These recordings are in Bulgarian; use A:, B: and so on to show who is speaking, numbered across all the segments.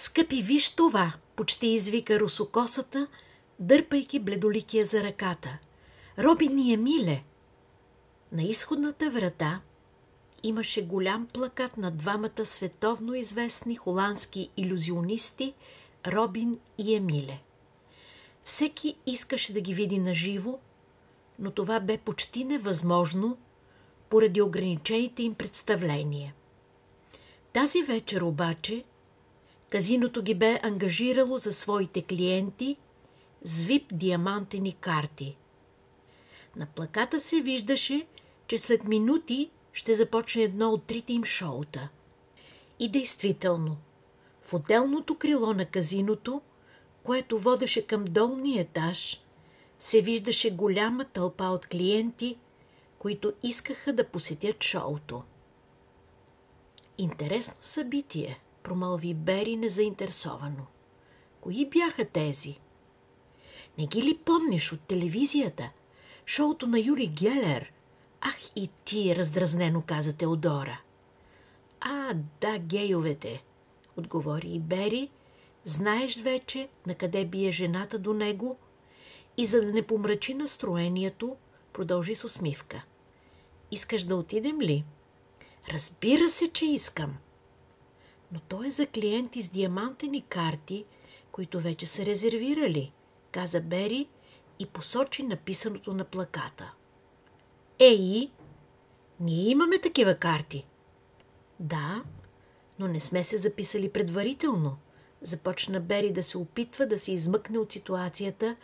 A: Скъпи, виж това, почти извика русокосата, дърпайки бледоликия за ръката. Робин ни е миле. На изходната врата имаше голям плакат на двамата световно известни холандски иллюзионисти Робин и Емиле. Всеки искаше да ги види наживо, но това бе почти невъзможно поради ограничените им представления. Тази вечер обаче казиното ги бе ангажирало за своите клиенти с вип диамантени карти. На плаката се виждаше, че след минути ще започне едно от трите им шоута. И действително, в отделното крило на казиното, което водеше към долния етаж, се виждаше голяма тълпа от клиенти, които искаха да посетят шоуто. Интересно събитие, промълви Бери незаинтересовано. Кои бяха тези? Не ги ли помниш от телевизията? Шоуто на Юли Гелер – Ах и ти, раздразнено каза Теодора. А, да, гейовете, отговори и Бери. Знаеш вече на къде бие жената до него и за да не помрачи настроението, продължи с усмивка. Искаш да отидем ли? Разбира се, че искам. Но то е за клиенти с диамантени карти, които вече са резервирали, каза Бери и посочи написаното на плаката. Ей, ние имаме такива карти. Да, но не сме се записали предварително. Започна Бери да се опитва да се измъкне от ситуацията,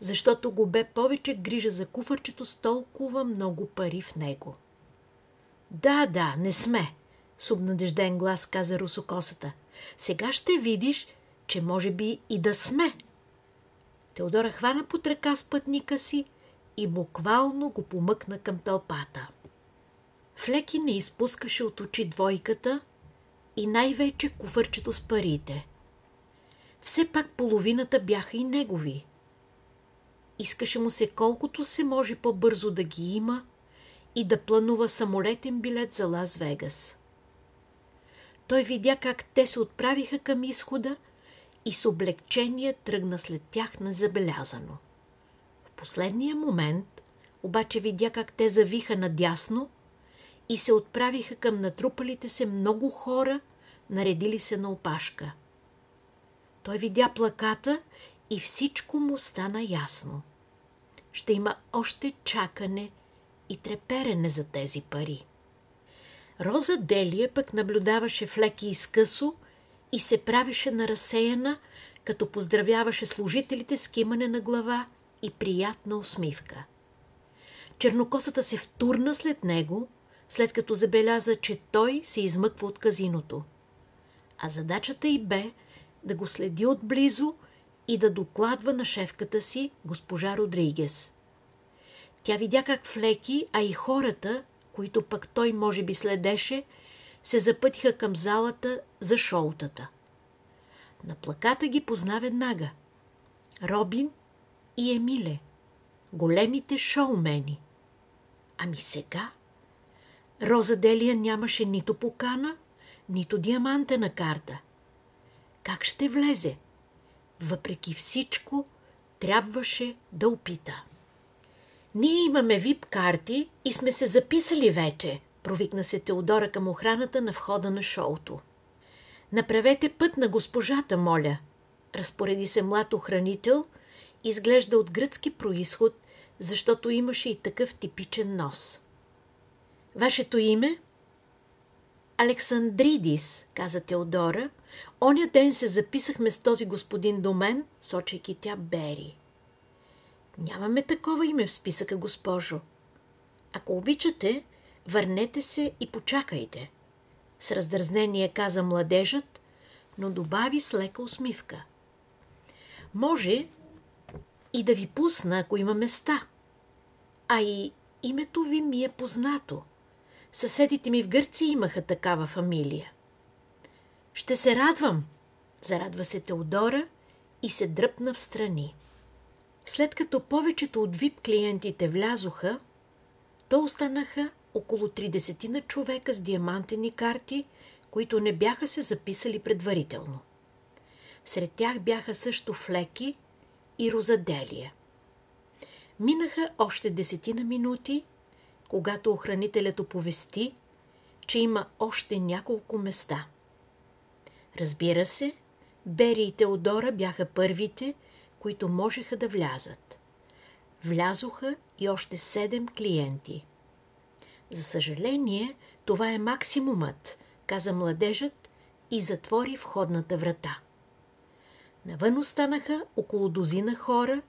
A: защото го бе повече грижа за куфърчето с толкова много пари в него. Да, да, не сме, с обнадежден глас каза русокосата. Сега ще видиш, че може би и да сме. Теодора хвана под ръка с пътника си и буквално го помъкна към тълпата. Флеки не изпускаше от очи двойката и най-вече куфърчето с парите. Все пак половината бяха и негови. Искаше му се колкото се може по-бързо да ги има и да планува самолетен билет за Лас Вегас. Той видя как те се отправиха към изхода и с облегчение тръгна след тях незабелязано последния момент обаче видя как те завиха надясно и се отправиха към натрупалите се много хора, наредили се на опашка. Той видя плаката и всичко му стана ясно. Ще има още чакане и треперене за тези пари. Роза Делия пък наблюдаваше флеки изкъсо и се правеше на разсеяна, като поздравяваше служителите с кимане на глава и приятна усмивка. Чернокосата се втурна след него, след като забеляза, че той се измъква от казиното. А задачата й бе да го следи отблизо и да докладва на шефката си, госпожа Родригес. Тя видя как Флеки, а и хората, които пък той може би следеше, се запътиха към залата за шоутата. На плаката ги позна веднага. Робин и Емиле, големите шоумени. Ами сега? Роза Делия нямаше нито покана, нито диамантена карта. Как ще влезе? Въпреки всичко, трябваше да опита. Ние имаме вип карти и сме се записали вече, провикна се Теодора към охраната на входа на шоуто. Направете път на госпожата, моля, разпореди се млад охранител – изглежда от гръцки происход, защото имаше и такъв типичен нос. Вашето име? Александридис, каза Теодора. Оня ден се записахме с този господин до мен, сочейки тя Бери. Нямаме такова име в списъка, госпожо. Ако обичате, върнете се и почакайте. С раздразнение каза младежът, но добави с лека усмивка. Може и да ви пусна, ако има места. А и името ви ми е познато. Съседите ми в Гърция имаха такава фамилия. Ще се радвам, зарадва се Теодора и се дръпна в страни. След като повечето от вип клиентите влязоха, то останаха около 30 на човека с диамантени карти, които не бяха се записали предварително. Сред тях бяха също Флеки и Розаделия. Минаха още десетина минути, когато охранителят оповести, че има още няколко места. Разбира се, Бери и Теодора бяха първите, които можеха да влязат. Влязоха и още седем клиенти. За съжаление, това е максимумът, каза младежът и затвори входната врата. Навън останаха около дозина хора,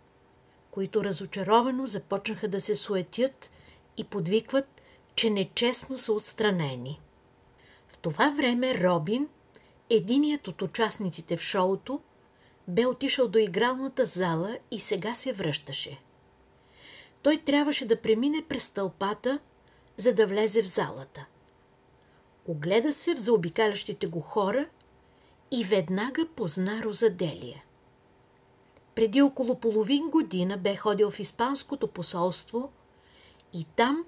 A: които разочаровано започнаха да се суетят и подвикват, че нечестно са отстранени. В това време Робин, единият от участниците в шоуто, бе отишъл до игралната зала и сега се връщаше. Той трябваше да премине през тълпата, за да влезе в залата. Огледа се в заобикалящите го хора и веднага позна Розаделия. Преди около половин година бе ходил в Испанското посолство и там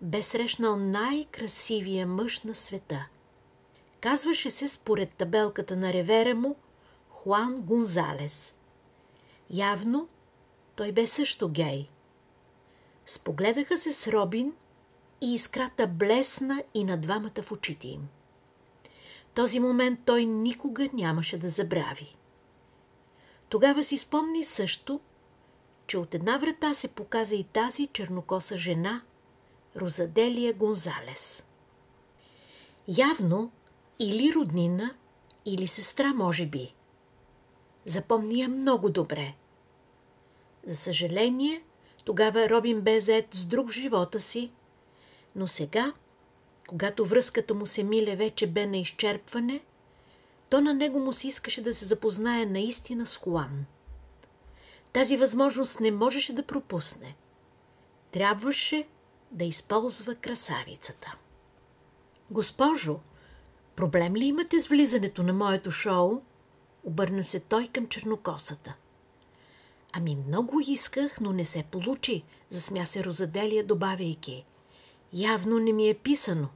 A: бе срещнал най-красивия мъж на света. Казваше се според табелката на ревера му Хуан Гонзалес. Явно той бе също гей. Спогледаха се с Робин и искрата блесна и на двамата в очите им. Този момент той никога нямаше да забрави. Тогава си спомни също, че от една врата се показа и тази чернокоса жена, Розаделия Гонзалес. Явно или роднина, или сестра, може би. Запомни я много добре. За съжаление, тогава Робин бе зает с друг живота си, но сега, когато връзката му се миле вече бе на изчерпване, то на него му се искаше да се запознае наистина с Хуан. Тази възможност не можеше да пропусне. Трябваше да използва красавицата. Госпожо, проблем ли имате с влизането на моето шоу? Обърна се той към чернокосата. Ами много исках, но не се получи, засмя се Розаделия, добавяйки. Явно не ми е писано.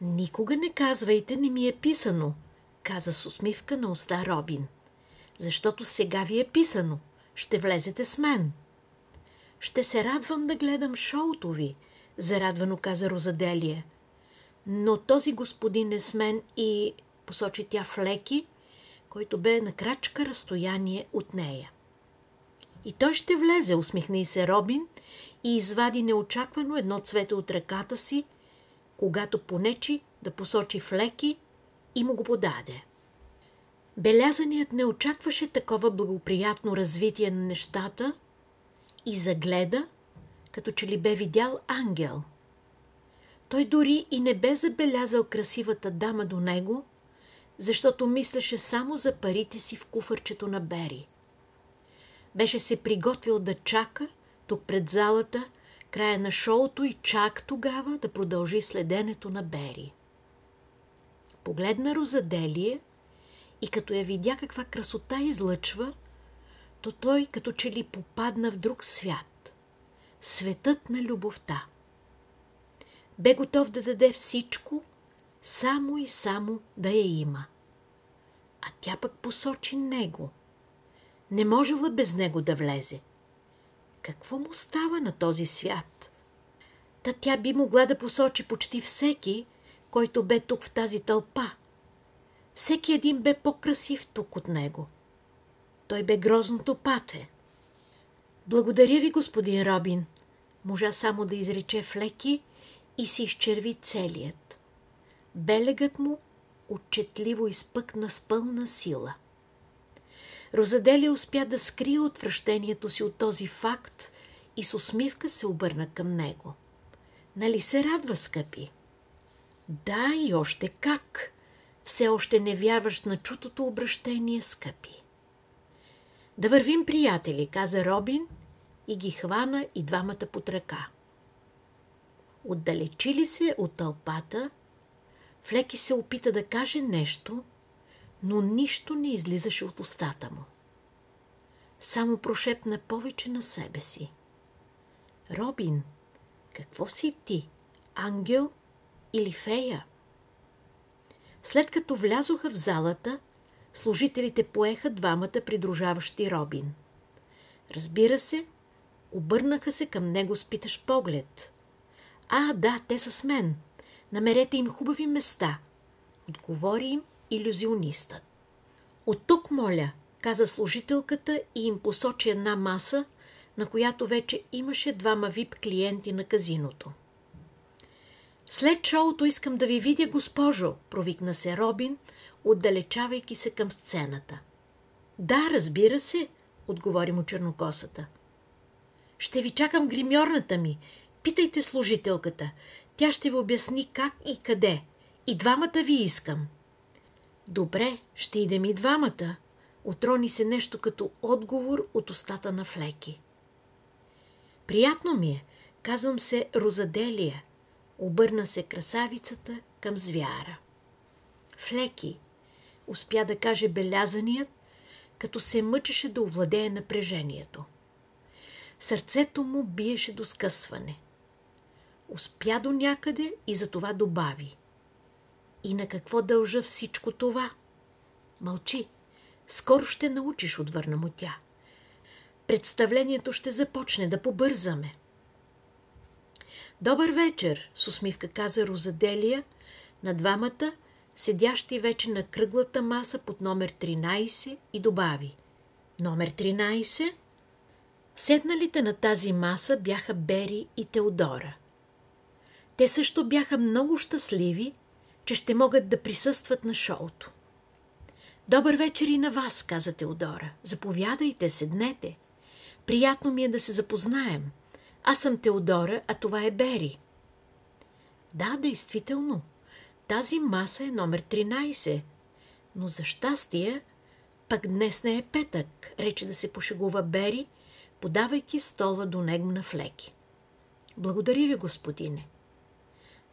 A: Никога не казвайте, не ми е писано, каза с усмивка на уста Робин. Защото сега ви е писано. Ще влезете с мен. Ще се радвам да гледам шоуто ви, зарадвано каза Розаделия. Но този господин е с мен и посочи тя в леки, който бе на крачка разстояние от нея. И той ще влезе, усмихна и се Робин и извади неочаквано едно цвете от ръката си, когато понечи да посочи флеки и му го подаде. Белязаният не очакваше такова благоприятно развитие на нещата и загледа, като че ли бе видял ангел. Той дори и не бе забелязал красивата дама до него, защото мислеше само за парите си в куфърчето на Бери. Беше се приготвил да чака тук пред залата, края на шоуто и чак тогава да продължи следенето на Бери. Погледна Розаделие и като я видя каква красота излъчва, то той като че ли попадна в друг свят. Светът на любовта. Бе готов да даде всичко, само и само да я има. А тя пък посочи него. Не можела без него да влезе. Какво му става на този свят? Та тя би могла да посочи почти всеки, който бе тук в тази тълпа. Всеки един бе по-красив тук от него. Той бе грозното пате. Благодаря ви, господин Робин. Можа само да изрече флеки и си изчерви целият. Белегът му отчетливо изпъкна с пълна сила – Розаделия успя да скрие отвращението си от този факт и с усмивка се обърна към него. Нали се радва, скъпи? Да, и още как. Все още не вярваш на чутото обращение, скъпи. Да вървим, приятели, каза Робин и ги хвана и двамата под ръка. Отдалечили се от тълпата, Флеки се опита да каже нещо – но нищо не излизаше от устата му. Само прошепна повече на себе си. Робин, какво си ти? Ангел или фея? След като влязоха в залата, служителите поеха двамата придружаващи Робин. Разбира се, обърнаха се към него с питаш поглед. А, да, те са с мен. Намерете им хубави места. Отговори им иллюзионистът. От тук, моля, каза служителката и им посочи една маса, на която вече имаше двама вип клиенти на казиното. След шоуто искам да ви видя, госпожо, провикна се Робин, отдалечавайки се към сцената. Да, разбира се, отговори му чернокосата. Ще ви чакам гримьорната ми. Питайте служителката. Тя ще ви обясни как и къде. И двамата ви искам. Добре, ще идем и двамата. Отрони се нещо като отговор от устата на Флеки. Приятно ми е. Казвам се Розаделия. Обърна се красавицата към звяра. Флеки, успя да каже белязаният, като се мъчеше да овладее напрежението. Сърцето му биеше до скъсване. Успя до някъде и за това добави. И на какво дължа всичко това? Мълчи. Скоро ще научиш, отвърна му тя. Представлението ще започне да побързаме. Добър вечер, с усмивка каза Розаделия на двамата, седящи вече на кръглата маса под номер 13 и добави. Номер 13? Седналите на тази маса бяха Бери и Теодора. Те също бяха много щастливи, че ще могат да присъстват на шоуто. Добър вечер и на вас, каза Теодора. Заповядайте, седнете. Приятно ми е да се запознаем. Аз съм Теодора, а това е Бери. Да, действително. Тази маса е номер 13. Но за щастие, пък днес не е петък, рече да се пошегува Бери, подавайки стола до него на флеки. Благодаря ви, господине.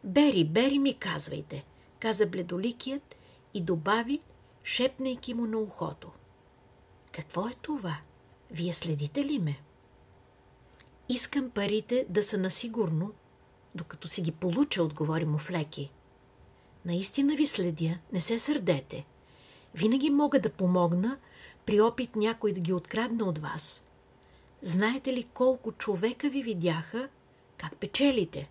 A: Бери, Бери ми казвайте, каза бледоликият и добави, шепнейки му на ухото. Какво е това? Вие следите ли ме? Искам парите да са насигурно, докато си ги получа, отговори му Флеки. Наистина ви следя, не се сърдете. Винаги мога да помогна при опит някой да ги открадне от вас. Знаете ли колко човека ви видяха, как печелите?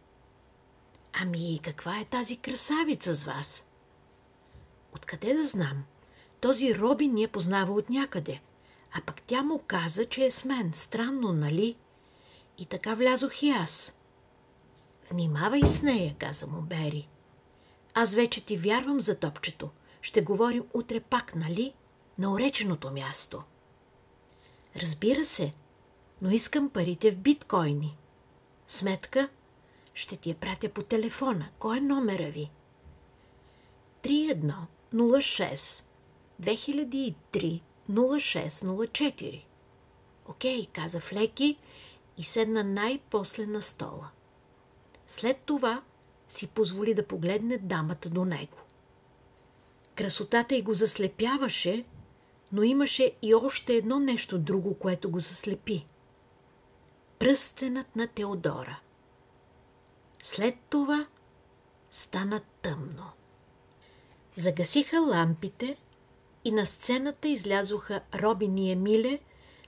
A: Ами, каква е тази красавица с вас? Откъде да знам? Този Робин ни е познава от някъде. А пък тя му каза, че е с мен. Странно, нали? И така влязох и аз. Внимавай с нея, каза му Бери. Аз вече ти вярвам за топчето. Ще говорим утре пак, нали? На уреченото място. Разбира се, но искам парите в биткоини. Сметка? Ще ти я пратя по телефона. Кой е номера ви? 3106 2003 0604. Окей, каза Флеки и седна най-после на стола. След това си позволи да погледне дамата до него. Красотата й го заслепяваше, но имаше и още едно нещо друго, което го заслепи. Пръстенът на Теодора. След това стана тъмно. Загасиха лампите и на сцената излязоха Робин и Емиле,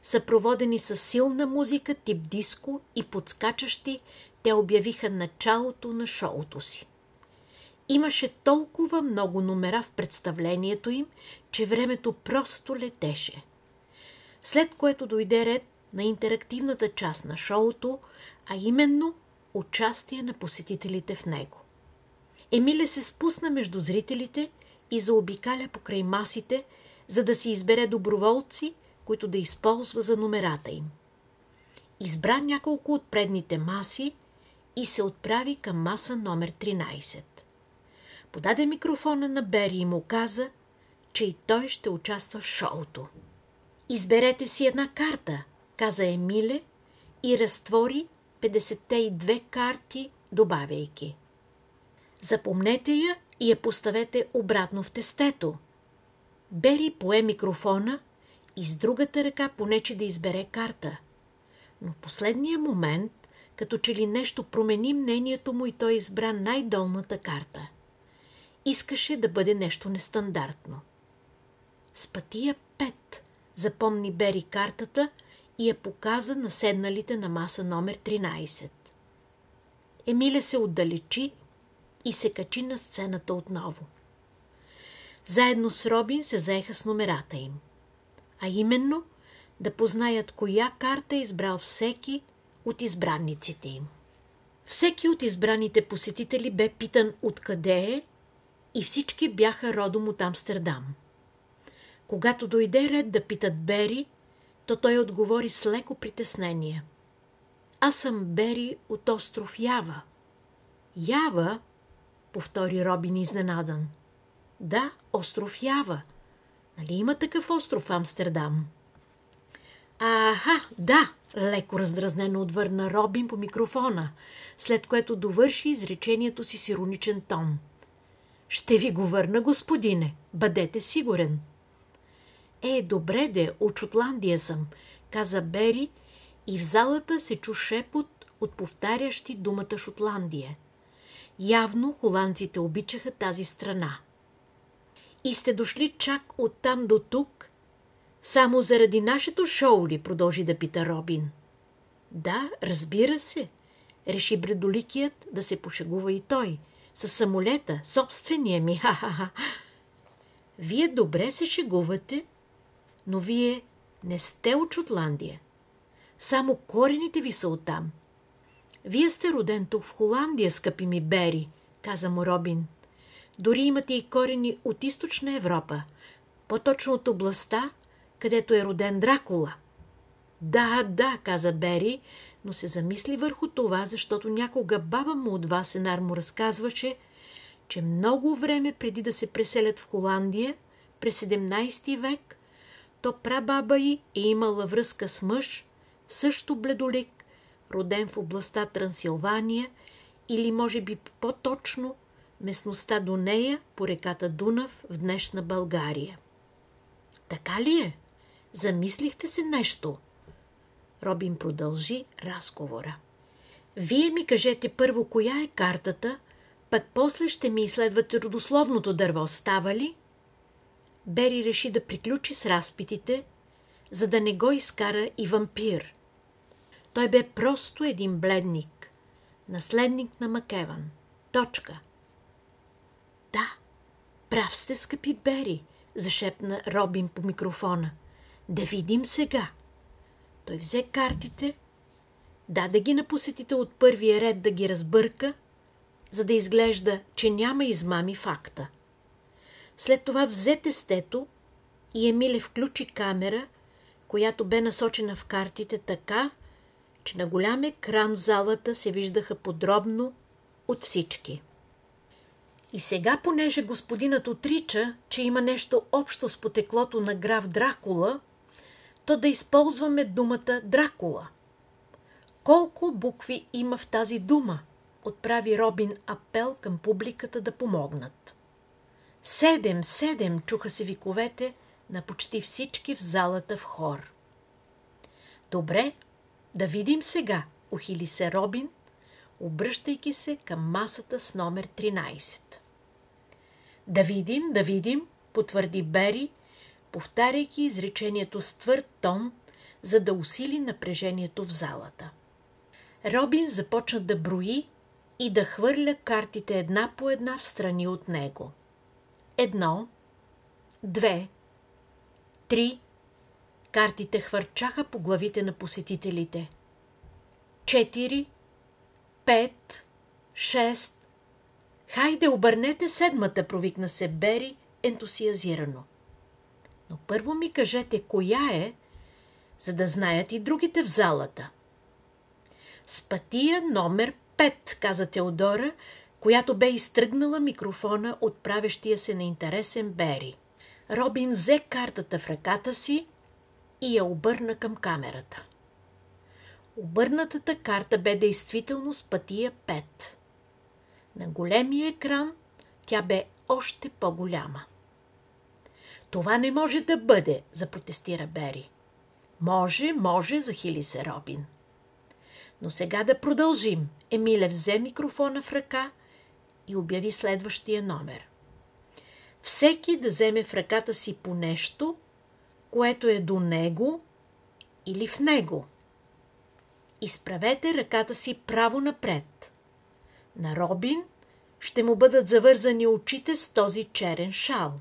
A: съпроводени с силна музика тип диско и подскачащи, те обявиха началото на шоуто си. Имаше толкова много номера в представлението им, че времето просто летеше. След което дойде ред на интерактивната част на шоуто, а именно участие на посетителите в него. Емиле се спусна между зрителите и заобикаля покрай масите, за да си избере доброволци, които да използва за номерата им. Избра няколко от предните маси и се отправи към маса номер 13. Подаде микрофона на Бери и му каза, че и той ще участва в шоуто. Изберете си една карта, каза Емиле и разтвори 52 карти, добавяйки. Запомнете я и я поставете обратно в тестето. Бери пое микрофона и с другата ръка понече да избере карта. Но в последния момент, като че ли нещо промени мнението му и той избра най-долната карта. Искаше да бъде нещо нестандартно. С пътия пет запомни Бери картата и я показа на седналите на маса номер 13. Емиле се отдалечи и се качи на сцената отново. Заедно с Робин се заеха с номерата им. А именно да познаят коя карта е избрал всеки от избранниците им. Всеки от избраните посетители бе питан откъде е и всички бяха родом от Амстердам. Когато дойде ред да питат Бери, то той отговори с леко притеснение. Аз съм Бери от остров Ява. Ява? повтори Робин изненадан. Да, остров Ява. Нали има такъв остров в Амстердам? Аха, да, леко раздразнено отвърна Робин по микрофона, след което довърши изречението си с ироничен тон. Ще ви го върна, господине, бъдете сигурен. Е, добре де, от Шотландия съм, каза Бери и в залата се чу шепот от повтарящи думата Шотландия. Явно холандците обичаха тази страна. И сте дошли чак оттам до тук? Само заради нашето шоу ли, продължи да пита Робин. Да, разбира се, реши бредоликият да се пошегува и той. С самолета, собствения ми, ха-ха-ха. Вие добре се шегувате, но вие не сте от Шотландия. Само корените ви са оттам. Вие сте роден тук в Холандия, скъпи ми Бери, каза му Робин. Дори имате и корени от източна Европа, по-точно от областта, където е роден Дракула. Да, да, каза Бери, но се замисли върху това, защото някога баба му от Васенар му разказваше, че много време преди да се преселят в Холандия, през 17 век, то прабаба й е имала връзка с мъж, също бледолик, роден в областта Трансилвания или може би по-точно местността до нея по реката Дунав в днешна България. Така ли е? Замислихте се нещо? Робин продължи разговора. Вие ми кажете първо коя е картата, пък после ще ми изследвате родословното дърво, става ли? Бери реши да приключи с разпитите, за да не го изкара и вампир. Той бе просто един бледник, наследник на Макеван. Точка. Да, прав сте, скъпи Бери, зашепна Робин по микрофона. Да видим сега. Той взе картите, даде ги на посетите от първия ред да ги разбърка, за да изглежда, че няма измами факта. След това взе тестето и Емиле включи камера, която бе насочена в картите така, че на голям екран в залата се виждаха подробно от всички. И сега, понеже господинът отрича, че има нещо общо с потеклото на граф Дракула, то да използваме думата Дракула. Колко букви има в тази дума? Отправи Робин апел към публиката да помогнат. Седем, седем, чуха се виковете на почти всички в залата в хор. Добре, да видим сега, ухили се Робин, обръщайки се към масата с номер 13. Да видим, да видим, потвърди Бери, повтаряйки изречението с твърд тон, за да усили напрежението в залата. Робин започна да брои и да хвърля картите една по една в страни от него. Едно, две, три. Картите хвърчаха по главите на посетителите. Четири, пет, шест. Хайде, обърнете седмата, провикна се Бери ентусиазирано. Но първо ми кажете коя е, за да знаят и другите в залата. Спатия номер 5, каза Теодора, която бе изтръгнала микрофона от правещия се интересен Бери. Робин взе картата в ръката си и я обърна към камерата. Обърнатата карта бе действително с пътия 5. На големия екран тя бе още по-голяма. Това не може да бъде, запротестира Бери. Може, може, захили се Робин. Но сега да продължим. Емиле взе микрофона в ръка и обяви следващия номер. всеки да вземе в ръката си по нещо, което е до него или в него. Изправете ръката си право напред. На Робин ще му бъдат завързани очите с този черен шал.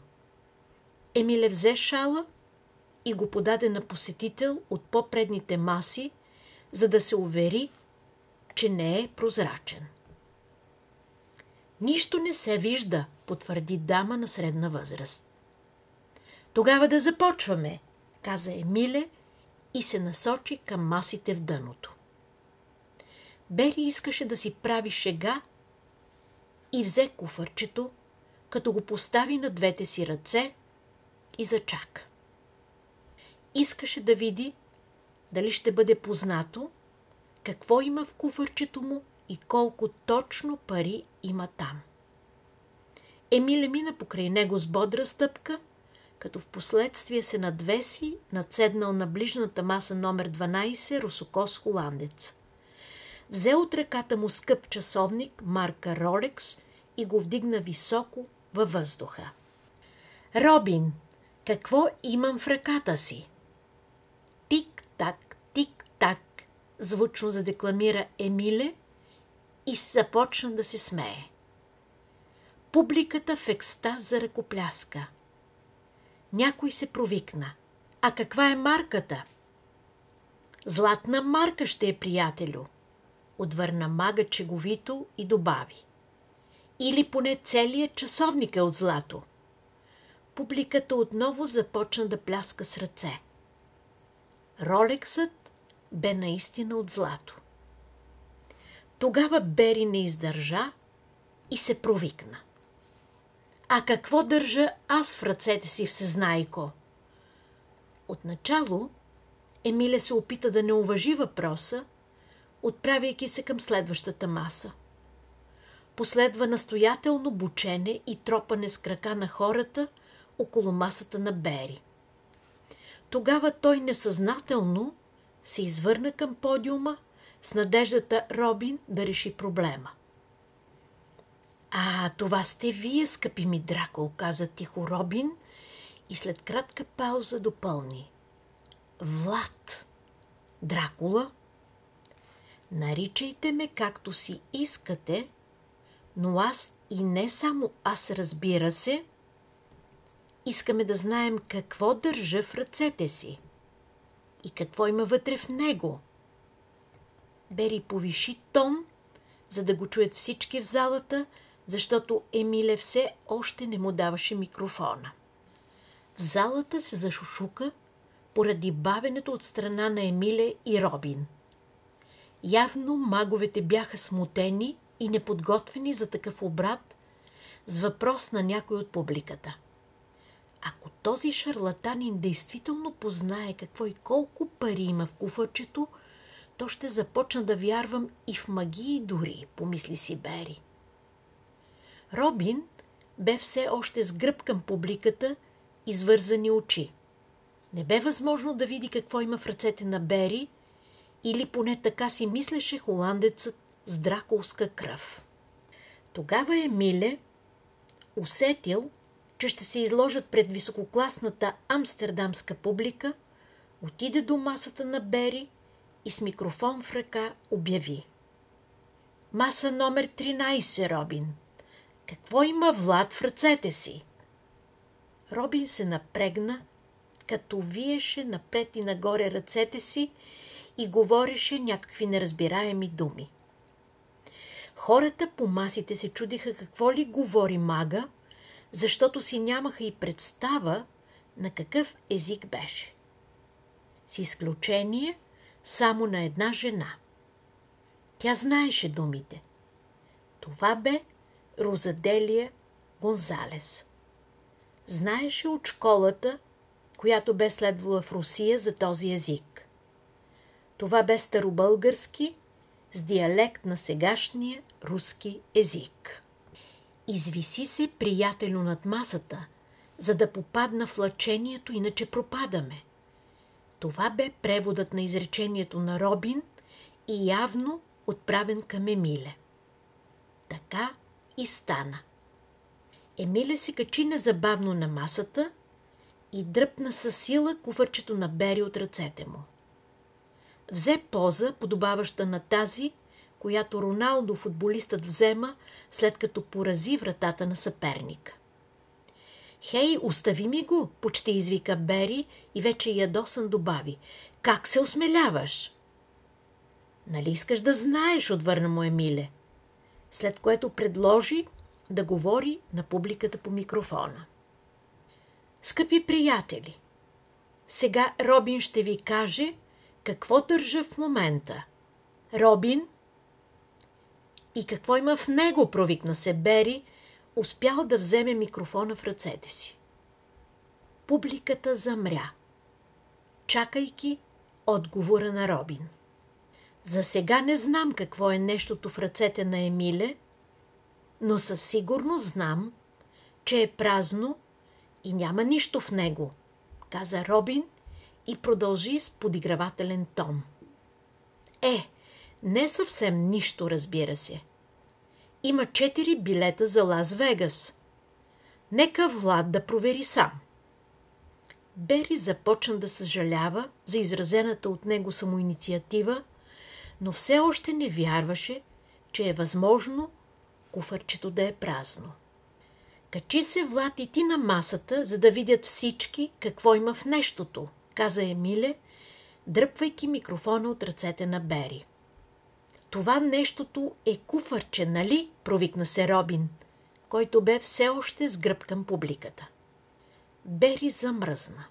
A: Емиле взе шала и го подаде на посетител от по-предните маси, за да се увери, че не е прозрачен. Нищо не се вижда, потвърди дама на средна възраст. Тогава да започваме, каза Емиле и се насочи към масите в дъното. Бери искаше да си прави шега и взе куфърчето, като го постави на двете си ръце и зачака. Искаше да види дали ще бъде познато какво има в куфърчето му и колко точно пари има там. Емиле мина покрай него с бодра стъпка, като в последствие се надвеси, надседнал на ближната маса номер 12 русокос холандец. Взе от ръката му скъп часовник, марка Ролекс и го вдигна високо във въздуха. Робин, какво имам в ръката си? Тик-так, тик-так, звучно задекламира Емиле и започна да се смее. Публиката в екстаз за ръкопляска. Някой се провикна. А каква е марката? Златна марка ще е, приятелю, отвърна мага чеговито и добави. Или поне целият часовник е от злато. Публиката отново започна да пляска с ръце. Ролексът бе наистина от злато. Тогава Бери не издържа и се провикна. А какво държа аз в ръцете си всезнайко? Отначало Емиле се опита да не уважи въпроса, отправяйки се към следващата маса. Последва настоятелно бучене и тропане с крака на хората около масата на Бери. Тогава той несъзнателно се извърна към подиума с надеждата Робин да реши проблема. А, това сте вие, скъпи ми драко, каза тихо Робин и след кратка пауза допълни. Влад. Дракула? Наричайте ме както си искате, но аз и не само аз разбира се, искаме да знаем какво държа в ръцете си и какво има вътре в него. Бери повиши тон, за да го чуят всички в залата, защото Емиле все още не му даваше микрофона. В залата се зашушука поради бавенето от страна на Емиле и Робин. Явно маговете бяха смутени и неподготвени за такъв обрат с въпрос на някой от публиката. Ако този шарлатанин действително познае какво и колко пари има в куфърчето, то ще започна да вярвам и в магии дори, помисли си Бери. Робин бе все още с гръб към публиката и свързани очи. Не бе възможно да види какво има в ръцете на Бери, или поне така си мислеше холандецът с драколска кръв. Тогава Емиле усетил, че ще се изложат пред висококласната амстердамска публика, отиде до масата на Бери и с микрофон в ръка обяви. Маса номер 13, Робин. Какво има Влад в ръцете си? Робин се напрегна, като виеше напред и нагоре ръцете си и говореше някакви неразбираеми думи. Хората по масите се чудиха какво ли говори мага, защото си нямаха и представа на какъв език беше. С изключение само на една жена. Тя знаеше думите. Това бе Розаделия Гонзалес. Знаеше от школата, която бе следвала в Русия за този език. Това бе старобългарски с диалект на сегашния руски език. Извиси се приятелю над масата, за да попадна в лъчението, иначе пропадаме. Това бе преводът на изречението на Робин и явно отправен към Емиле. Така и стана. Емиле се качи незабавно на масата и дръпна със сила куфърчето на Бери от ръцете му. Взе поза, подобаваща на тази, която Роналдо, футболистът, взема, след като порази вратата на съперника. Хей, остави ми го, почти извика Бери и вече ядосан добави. Как се осмеляваш? Нали искаш да знаеш, отвърна му Емиле. След което предложи да говори на публиката по микрофона. Скъпи приятели, сега Робин ще ви каже какво държа в момента. Робин? И какво има в него, провикна се Бери, успял да вземе микрофона в ръцете си. Публиката замря, чакайки отговора на Робин. За сега не знам какво е нещото в ръцете на Емиле, но със сигурност знам, че е празно и няма нищо в него, каза Робин и продължи с подигравателен тон. Е, не съвсем нищо, разбира се. Има четири билета за Лас Вегас. Нека Влад да провери сам. Бери започна да съжалява за изразената от него самоинициатива, но все още не вярваше, че е възможно куфърчето да е празно. Качи се Влад и ти на масата, за да видят всички какво има в нещото, каза Емиле, дръпвайки микрофона от ръцете на Бери. Това нещото е куфърче, нали? провикна се Робин, който бе все още с гръб към публиката. Бери замръзна.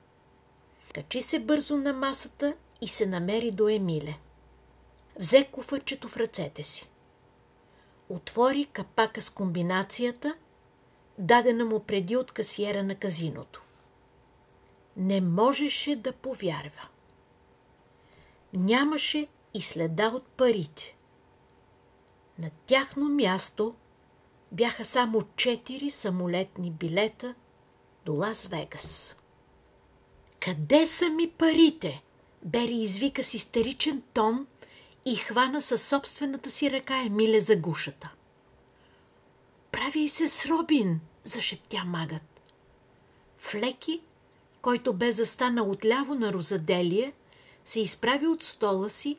A: Качи се бързо на масата и се намери до Емиле. Взе куфърчето в ръцете си. Отвори капака с комбинацията, дадена му преди от касиера на казиното. Не можеше да повярва. Нямаше и следа от парите. На тяхно място бяха само четири самолетни билета до Лас Вегас. Къде са ми парите? Бери извика с истеричен тон и хвана със собствената си ръка Емиле за гушата. Прави се с Робин, зашептя магът. Флеки, който бе застанал отляво на Розаделие, се изправи от стола си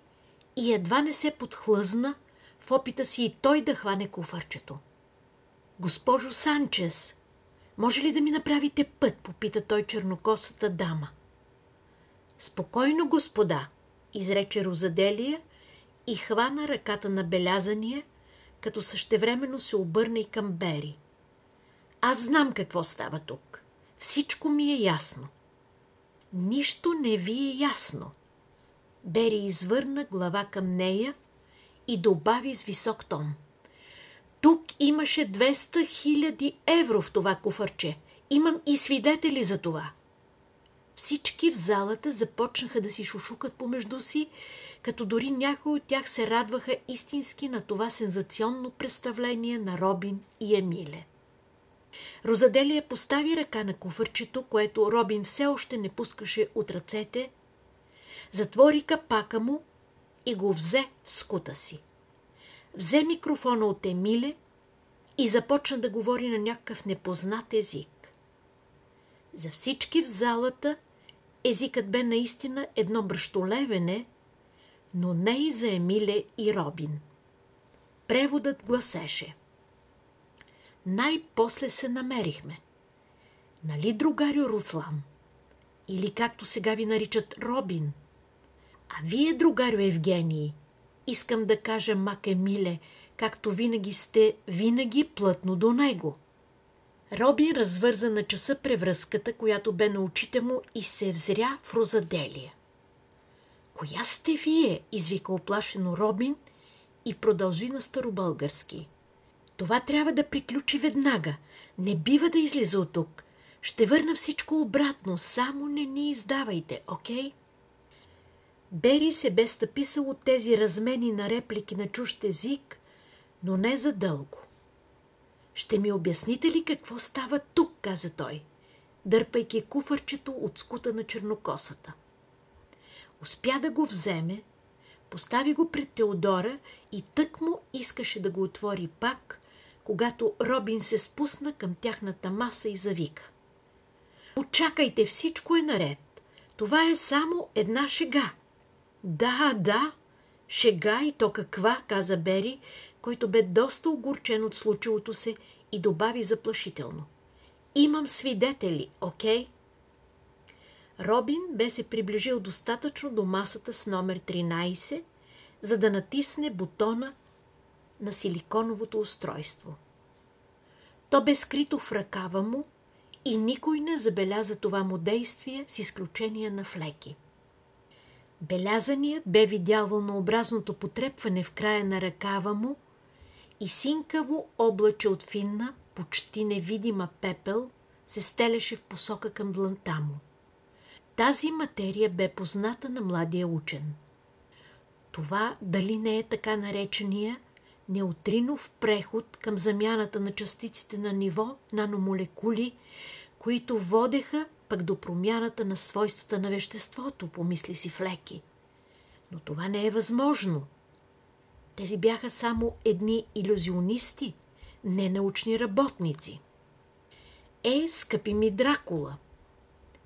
A: и едва не се подхлъзна в опита си и той да хване куфарчето. Госпожо Санчес, може ли да ми направите път, попита той чернокосата дама. Спокойно, господа, изрече Розаделия и хвана ръката на белязания, като същевременно се обърна и към Бери. Аз знам какво става тук. Всичко ми е ясно. Нищо не ви е ясно. Бери извърна глава към нея и добави с висок тон. Тук имаше 200 хиляди евро в това куфарче. Имам и свидетели за това. Всички в залата започнаха да си шушукат помежду си, като дори някои от тях се радваха истински на това сензационно представление на Робин и Емиле. Розаделия постави ръка на куфърчето, което Робин все още не пускаше от ръцете, затвори капака му и го взе в скута си. Взе микрофона от Емиле и започна да говори на някакъв непознат език. За всички в залата езикът бе наистина едно бръщолевене, но не и за Емиле и Робин. Преводът гласеше Най-после се намерихме. Нали, другарю Руслан? Или както сега ви наричат Робин? А вие, другарю Евгений, искам да кажа Мак Емиле, както винаги сте винаги плътно до него – Роби развърза на часа превръзката, която бе на очите му и се взря в розаделие. Коя сте вие? извика оплашено Робин и продължи на старобългарски. Това трябва да приключи веднага. Не бива да излиза от тук. Ще върна всичко обратно, само не ни издавайте, окей? Okay? Бери се бе стъписал от тези размени на реплики на чужд език, но не за дълго. Ще ми обясните ли какво става тук, каза той, дърпайки куфърчето от скута на чернокосата. Успя да го вземе, постави го пред Теодора и тък му искаше да го отвори пак, когато Робин се спусна към тяхната маса и завика. Очакайте, всичко е наред. Това е само една шега. Да, да, шега и то каква, каза Бери, който бе доста огорчен от случилото се и добави заплашително. Имам свидетели, окей? Робин бе се приближил достатъчно до масата с номер 13, за да натисне бутона на силиконовото устройство. То бе скрито в ръкава му и никой не забеляза това му действие с изключение на Флеки. Белязаният бе видял вълнообразното потрепване в края на ръкава му и синкаво облаче от финна, почти невидима пепел се стелеше в посока към дланта му. Тази материя бе позната на младия учен. Това дали не е така наречения неутринов преход към замяната на частиците на ниво наномолекули, които водеха пък до промяната на свойствата на веществото, помисли си Флеки. Но това не е възможно. Тези бяха само едни иллюзионисти, не научни работници. Е, скъпи ми Дракула,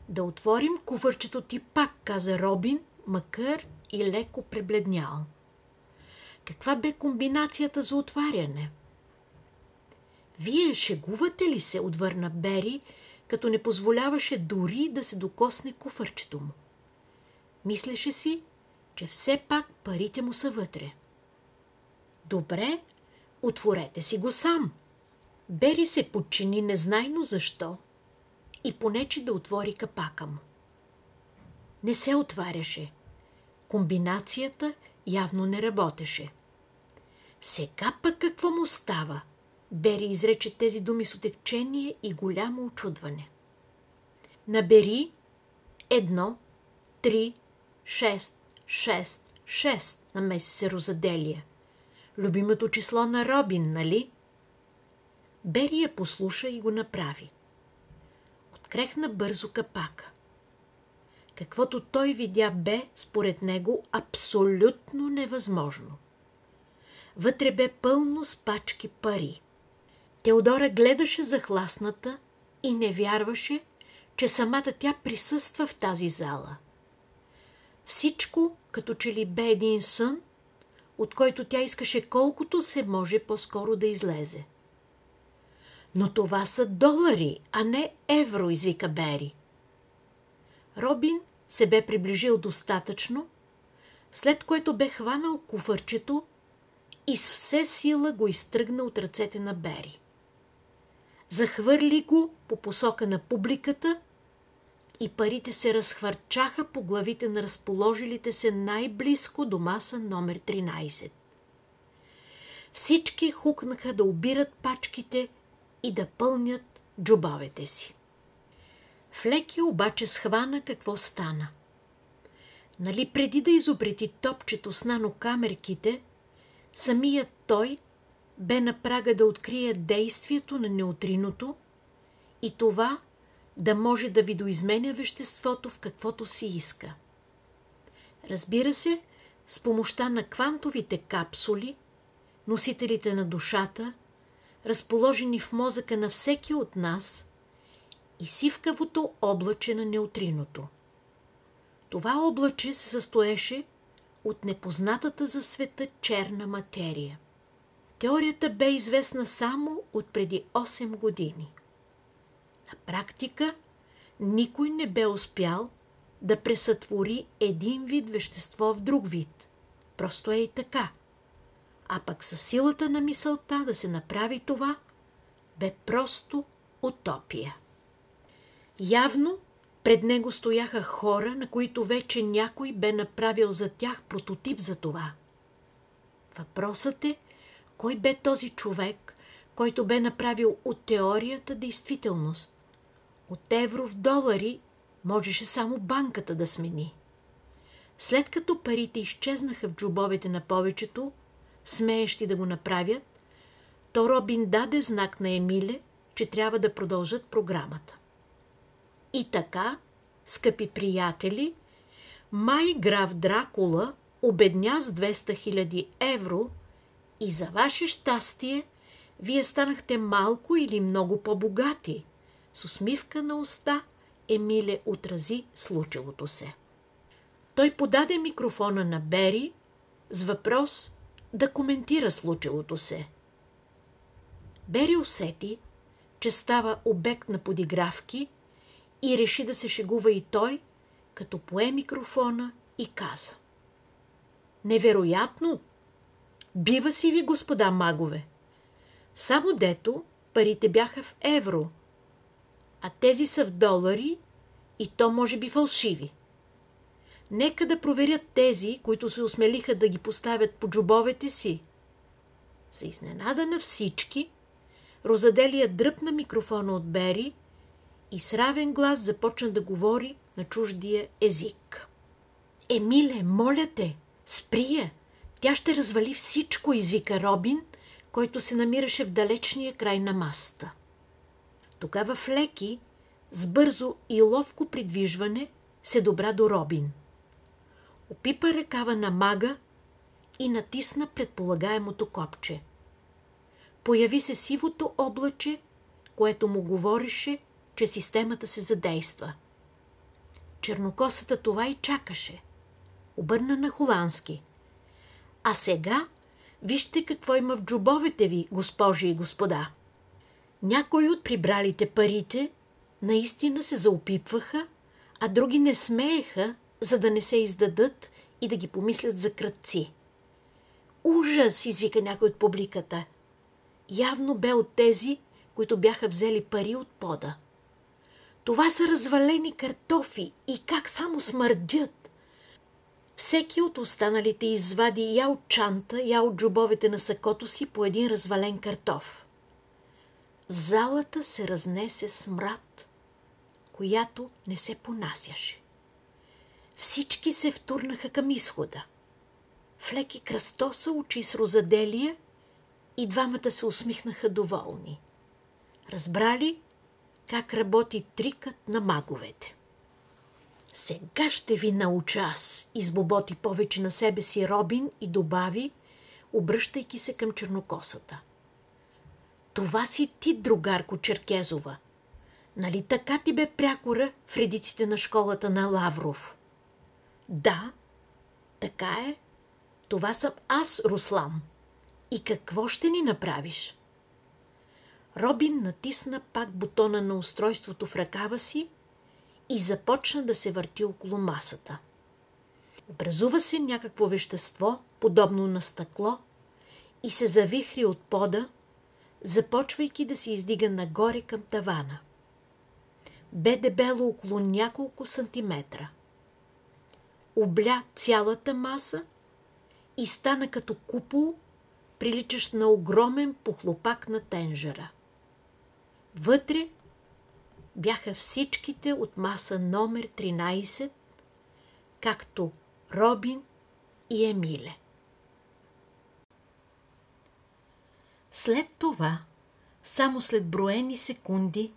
A: да отворим куфърчето ти пак, каза Робин, макар и леко пребледнял. Каква бе комбинацията за отваряне? Вие шегувате ли се, отвърна Бери, като не позволяваше дори да се докосне куфърчето му. Мислеше си, че все пак парите му са вътре. Добре, отворете си го сам. Бери се подчини незнайно защо и понече да отвори капака му. Не се отваряше. Комбинацията явно не работеше. Сега пък какво му става? Бери изрече тези думи с отекчение и голямо очудване. Набери едно, три, шест, шест, шест, намеси се Розаделия. Любимото число на Робин, нали? Бери я послуша и го направи. Открехна бързо капака. Каквото той видя бе, според него, абсолютно невъзможно. Вътре бе пълно с пачки пари – Теодора гледаше захласната и не вярваше, че самата тя присъства в тази зала. Всичко като че ли бе един сън, от който тя искаше колкото се може по-скоро да излезе. Но това са долари, а не евро, извика Бери. Робин се бе приближил достатъчно, след което бе хванал куфърчето и с все сила го изтръгна от ръцете на Бери захвърли го по посока на публиката и парите се разхвърчаха по главите на разположилите се най-близко до маса номер 13. Всички хукнаха да обират пачките и да пълнят джубовете си. Флеки обаче схвана какво стана. Нали преди да изобрети топчето с нанокамерките, самият той – бе на прага да открие действието на неутриното и това да може да видоизменя веществото в каквото си иска. Разбира се, с помощта на квантовите капсули, носителите на душата, разположени в мозъка на всеки от нас, и сивкавото облаче на неутриното. Това облаче се състоеше от непознатата за света черна материя – Теорията бе известна само от преди 8 години. На практика никой не бе успял да пресътвори един вид вещество в друг вид. Просто е и така. А пък със силата на мисълта да се направи това, бе просто утопия. Явно пред него стояха хора, на които вече някой бе направил за тях прототип за това. Въпросът е, кой бе този човек, който бе направил от теорията действителност? От евро в долари можеше само банката да смени. След като парите изчезнаха в джобовете на повечето, смеещи да го направят, то Робин даде знак на Емиле, че трябва да продължат програмата. И така, скъпи приятели, май граф Дракула обедня с 200 000 евро и за ваше щастие вие станахте малко или много по-богати. С усмивка на уста Емиле отрази случилото се. Той подаде микрофона на Бери с въпрос да коментира случилото се. Бери усети, че става обект на подигравки и реши да се шегува и той, като пое микрофона и каза. Невероятно! Бива си ви, господа магове! Само дето парите бяха в евро, а тези са в долари и то може би фалшиви. Нека да проверят тези, които се осмелиха да ги поставят по джобовете си. За изненада на всички, Розаделия дръпна микрофона от Бери и с равен глас започна да говори на чуждия език. Емиле, моля те, спри я! Тя ще развали всичко, извика Робин, който се намираше в далечния край на маста. Тогава Флеки, с бързо и ловко придвижване, се добра до Робин. Опипа ръкава на мага и натисна предполагаемото копче. Появи се сивото облаче, което му говореше, че системата се задейства. Чернокосата това и чакаше. Обърна на холандски. А сега вижте какво има в джобовете ви, госпожи и господа. Някои от прибралите парите наистина се заопипваха, а други не смееха, за да не се издадат и да ги помислят за кръци. Ужас, извика някой от публиката. Явно бе от тези, които бяха взели пари от пода. Това са развалени картофи и как само смърдят. Всеки от останалите извади я от чанта, я от джубовете на сакото си по един развален картоф. В залата се разнесе смрад, която не се понасяше. Всички се втурнаха към изхода. Флеки кръстоса очи с розаделия и двамата се усмихнаха доволни. Разбрали как работи трикът на маговете. Сега ще ви науча аз, избоботи повече на себе си Робин и добави, обръщайки се към чернокосата. Това си ти, другарко Черкезова. Нали така ти бе прякора в редиците на школата на Лавров? Да, така е. Това съм аз, Руслан. И какво ще ни направиш? Робин натисна пак бутона на устройството в ръкава си и започна да се върти около масата. Образува се някакво вещество, подобно на стъкло, и се завихри от пода, започвайки да се издига нагоре към тавана. Бе дебело около няколко сантиметра. Обля цялата маса и стана като купол, приличащ на огромен похлопак на тенжера. Вътре бяха всичките от маса номер 13, както Робин и Емиле. След това, само след броени секунди,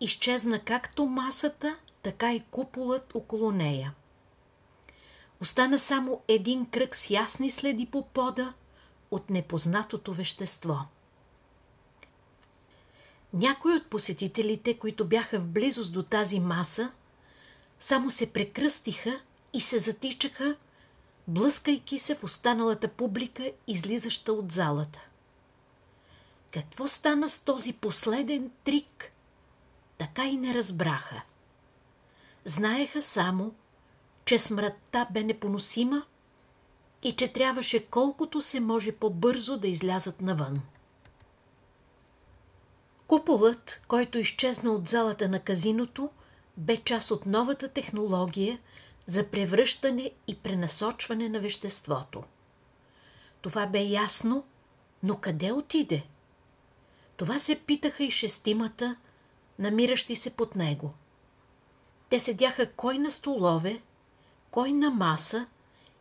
A: изчезна както масата, така и куполът около нея. Остана само един кръг с ясни следи по пода от непознатото вещество. Някои от посетителите, които бяха в близост до тази маса, само се прекръстиха и се затичаха, блъскайки се в останалата публика, излизаща от залата. Какво стана с този последен трик? Така и не разбраха. Знаеха само, че смъртта бе непоносима и че трябваше колкото се може по-бързо да излязат навън. Куполът, който изчезна от залата на казиното, бе част от новата технология за превръщане и пренасочване на веществото. Това бе ясно, но къде отиде? Това се питаха и шестимата, намиращи се под него. Те седяха кой на столове, кой на маса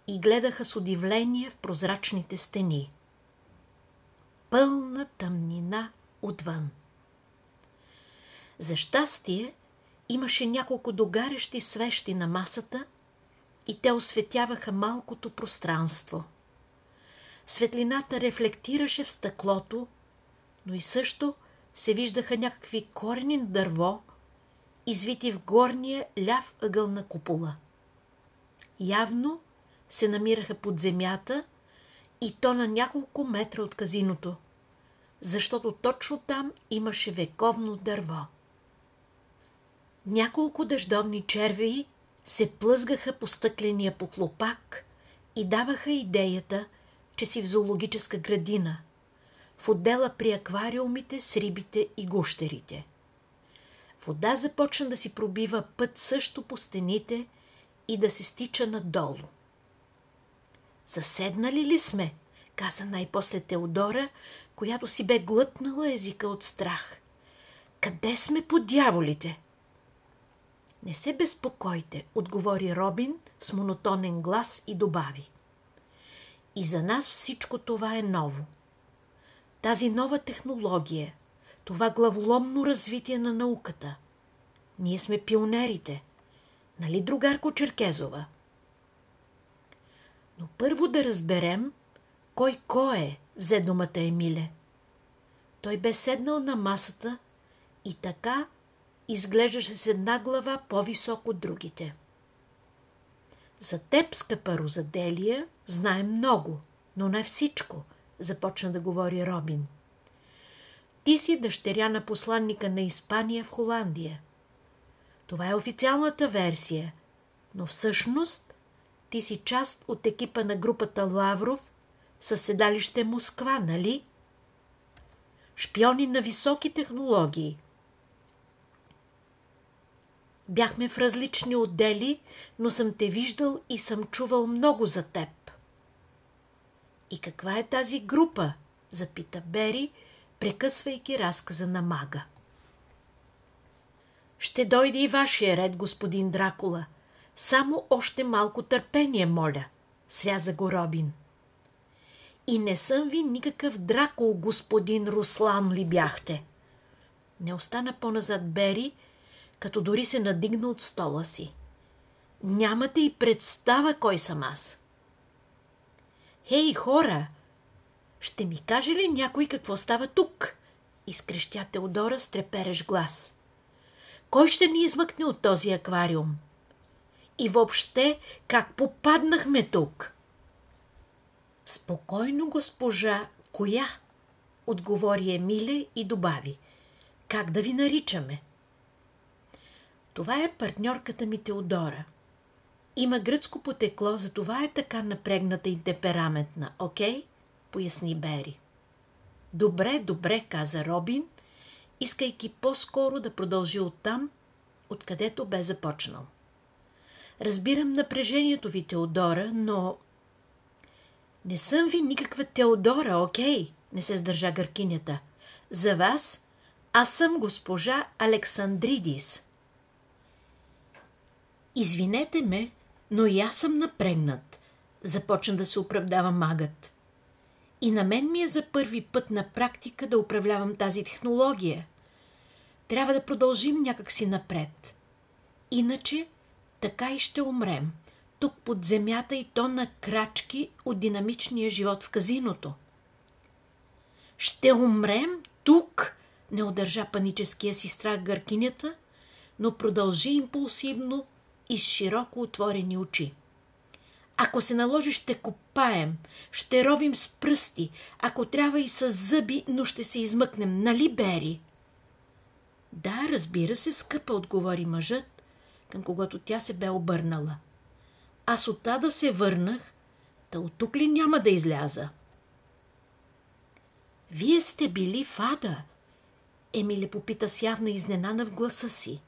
A: и гледаха с удивление в прозрачните стени. Пълна тъмнина отвън. За щастие, имаше няколко догарещи свещи на масата и те осветяваха малкото пространство. Светлината рефлектираше в стъклото но и също се виждаха някакви корени на дърво, извити в горния ляв ъгъл на купола. Явно се намираха под земята и то на няколко метра от казиното, защото точно там имаше вековно дърво. Няколко дъждовни червеи се плъзгаха по стъкления похлопак и даваха идеята, че си в зоологическа градина, в отдела при аквариумите с рибите и гущерите. Вода започна да си пробива път също по стените и да се стича надолу. Заседнали ли сме? каза най-после Теодора, която си бе глътнала езика от страх. Къде сме по дяволите? Не се безпокойте, отговори Робин с монотонен глас и добави. И за нас всичко това е ново. Тази нова технология, това главоломно развитие на науката. Ние сме пионерите. Нали, другарко Черкезова? Но първо да разберем кой кой е, взе думата Емиле. Той бе седнал на масата и така изглеждаше с една глава по-високо от другите. За теб, скъпа Розаделия, знаем много, но не всичко, започна да говори Робин. Ти си дъщеря на посланника на Испания в Холандия. Това е официалната версия, но всъщност ти си част от екипа на групата Лавров със седалище Москва, нали? Шпиони на високи технологии. Бяхме в различни отдели, но съм те виждал и съм чувал много за теб. И каква е тази група? запита Бери, прекъсвайки разказа на мага. Ще дойде и вашия ред, господин Дракула. Само още малко търпение, моля, сряза го Робин. И не съм ви никакъв дракол, господин Руслан ли бяхте? Не остана по-назад Бери, като дори се надигна от стола си. Нямате и представа кой съм аз. Хей, хора! Ще ми каже ли някой какво става тук? Изкрещя Теодора с трепереш глас. Кой ще ни измъкне от този аквариум? И въобще, как попаднахме тук? Спокойно, госпожа, коя? Отговори Емиле и добави. Как да ви наричаме? Това е партньорката ми Теодора. Има гръцко потекло, затова е така напрегната и темпераментна, окей? Поясни Бери. Добре, добре, каза Робин, искайки по-скоро да продължи оттам, откъдето бе започнал. Разбирам напрежението ви, Теодора, но... Не съм ви никаква Теодора, окей? Не се сдържа гъркинята. За вас аз съм госпожа Александридис. Извинете ме, но и аз съм напрегнат. Започна да се оправдава магът. И на мен ми е за първи път на практика да управлявам тази технология. Трябва да продължим някакси напред. Иначе така и ще умрем. Тук под земята и то на крачки от динамичния живот в казиното. Ще умрем тук, не удържа паническия си страх гъркинята, но продължи импулсивно и с широко отворени очи. Ако се наложи, ще копаем, ще ровим с пръсти, ако трябва и с зъби, но ще се измъкнем, нали, Бери? Да, разбира се, скъпа, отговори мъжът, към когото тя се бе обърнала. Аз от да се върнах, да от тук ли няма да изляза? Вие сте били в ада, Емиле попита с явна изненада в гласа си.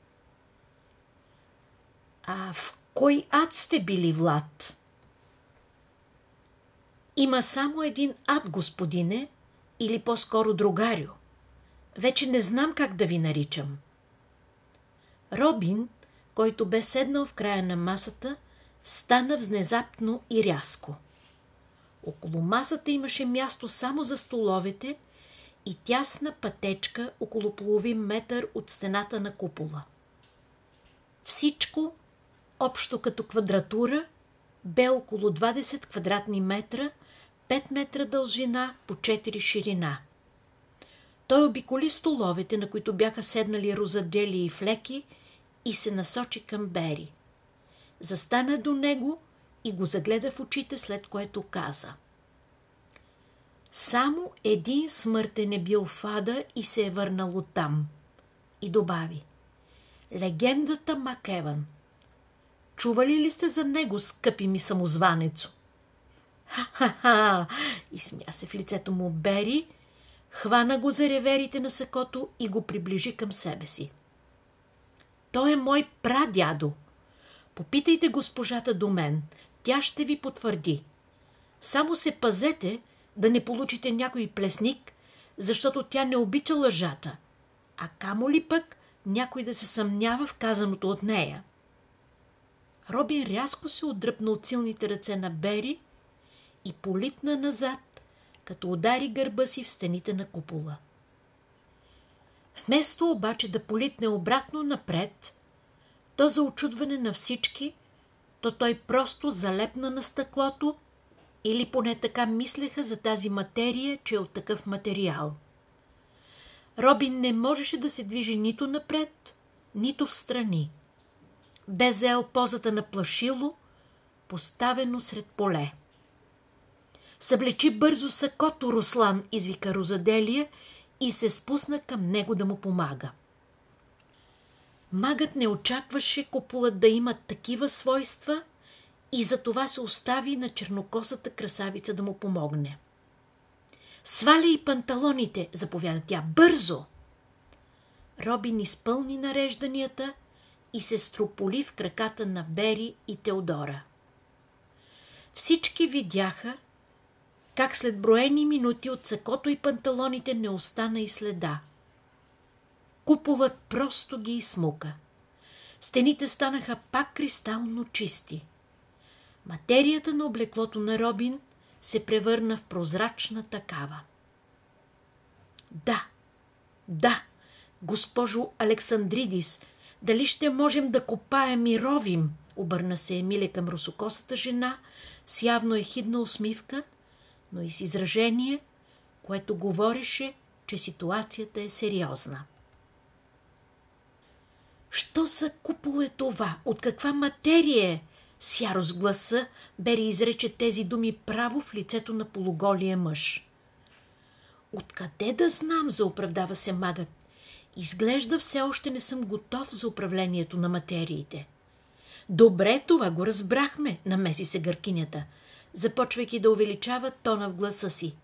A: А в кой ад сте били, Влад? Има само един ад, господине, или по-скоро другарю. Вече не знам как да ви наричам. Робин, който бе седнал в края на масата, стана внезапно и рязко. Около масата имаше място само за столовете и тясна пътечка около половин метър от стената на купола. Всичко общо като квадратура, бе около 20 квадратни метра, 5 метра дължина по 4 ширина. Той обиколи столовете, на които бяха седнали Розадели и Флеки и се насочи към Бери. Застана до него и го загледа в очите, след което каза. Само един смъртен е бил в ада и се е върнал оттам. И добави. Легендата Макеван. Чували ли сте за него, скъпи ми самозванецо? Ха-ха-ха! Изсмя се в лицето му Бери, хвана го за реверите на сакото и го приближи към себе си. Той е мой прадядо. Попитайте госпожата до мен. Тя ще ви потвърди. Само се пазете да не получите някой плесник, защото тя не обича лъжата, а камо ли пък някой да се съмнява в казаното от нея. Робин рязко се отдръпна от силните ръце на Бери и политна назад, като удари гърба си в стените на купола. Вместо обаче да политне обратно напред, то за очудване на всички, то той просто залепна на стъклото или поне така мислеха за тази материя, че е от такъв материал. Робин не можеше да се движи нито напред, нито в страни. Бе взел позата на плашило, поставено сред поле. Съблечи бързо сакото Руслан, извика Розаделия и се спусна към него да му помага. Магът не очакваше куполът да има такива свойства и за това се остави на чернокосата красавица да му помогне. Сваля и панталоните, заповяда тя. Бързо! Робин изпълни нарежданията и се строполи в краката на Бери и Теодора. Всички видяха, как след броени минути от сакото и панталоните не остана и следа. Куполът просто ги измука. Стените станаха пак кристално чисти. Материята на облеклото на Робин се превърна в прозрачна такава. Да, да, госпожо Александридис, дали ще можем да копаем и ровим? Обърна се Емиле към русокосата жена с явно ехидна усмивка – но и с изражение, което говореше, че ситуацията е сериозна. Що за купол е това? От каква материя е? С гласа Бери изрече тези думи право в лицето на полуголия мъж. Откъде да знам, заоправдава се магът. Изглежда все още не съм готов за управлението на материите. Добре, това го разбрахме, намеси се гъркинята – започвайки да увеличава тона в гласа си.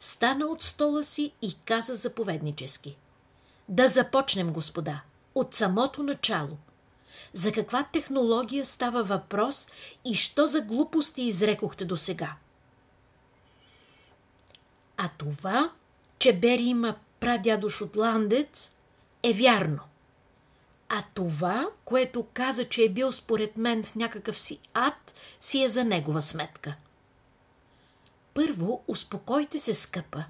A: Стана от стола си и каза заповеднически. Да започнем, господа, от самото начало. За каква технология става въпрос и що за глупости изрекохте до сега? А това, че Бери има прадядо шотландец, е вярно. А това, което каза, че е бил според мен в някакъв си ад, си е за негова сметка. Първо, успокойте се, скъпа.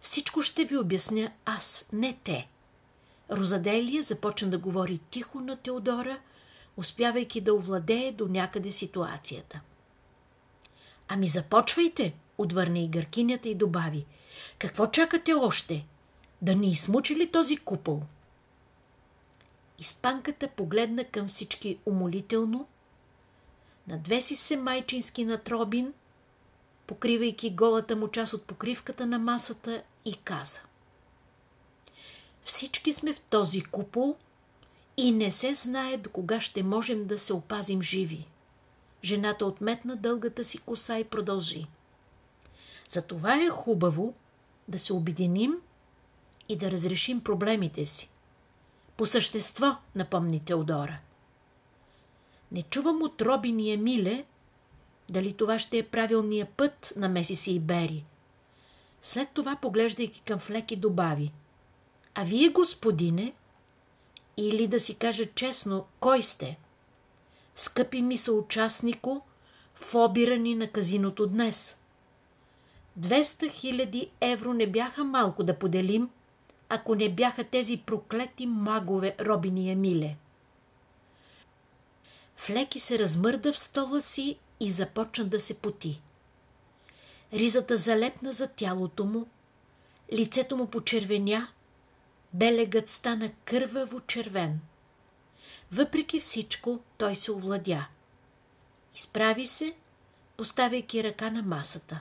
A: Всичко ще ви обясня аз, не те. Розаделия започна да говори тихо на Теодора, успявайки да овладее до някъде ситуацията. Ами започвайте, отвърна и гъркинята и добави. Какво чакате още? Да ни измучи ли този купол? Испанката погледна към всички умолително, надвеси се майчински над Робин – покривайки голата му част от покривката на масата и каза. Всички сме в този купол и не се знае до кога ще можем да се опазим живи. Жената отметна дългата си коса и продължи. Затова е хубаво да се обединим и да разрешим проблемите си. По същество, напомни Теодора. Не чувам от Робин и Емиле, дали това ще е правилният път, намеси си и Бери. След това, поглеждайки към Флеки, добави. А вие, господине, или да си кажа честно, кой сте? Скъпи ми съучастнико в обирани на казиното днес. 200 хиляди евро не бяха малко да поделим, ако не бяха тези проклети магове Робини и Емиле. Флеки се размърда в стола си и започна да се поти. Ризата залепна за тялото му, Лицето му почервеня, белегът стана кърваво червен. Въпреки всичко, той се овладя. Изправи се, поставяйки ръка на масата.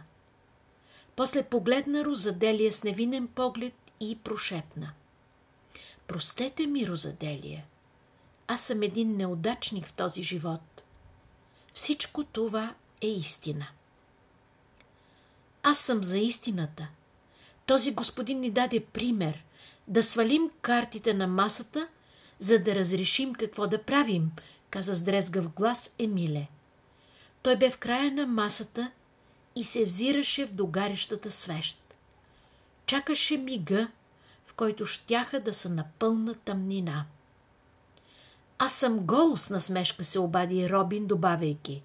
A: После погледна Розаделия с невинен поглед и прошепна. Простете ми, Розаделия. Аз съм един неудачник в този живот. Всичко това е истина. Аз съм за истината. Този господин ни даде пример да свалим картите на масата, за да разрешим какво да правим, каза с дрезгав глас Емиле. Той бе в края на масата и се взираше в догарещата свещ. Чакаше мига, в който щяха да са на пълна тъмнина. Аз съм гол, с насмешка се обади Робин, добавяйки.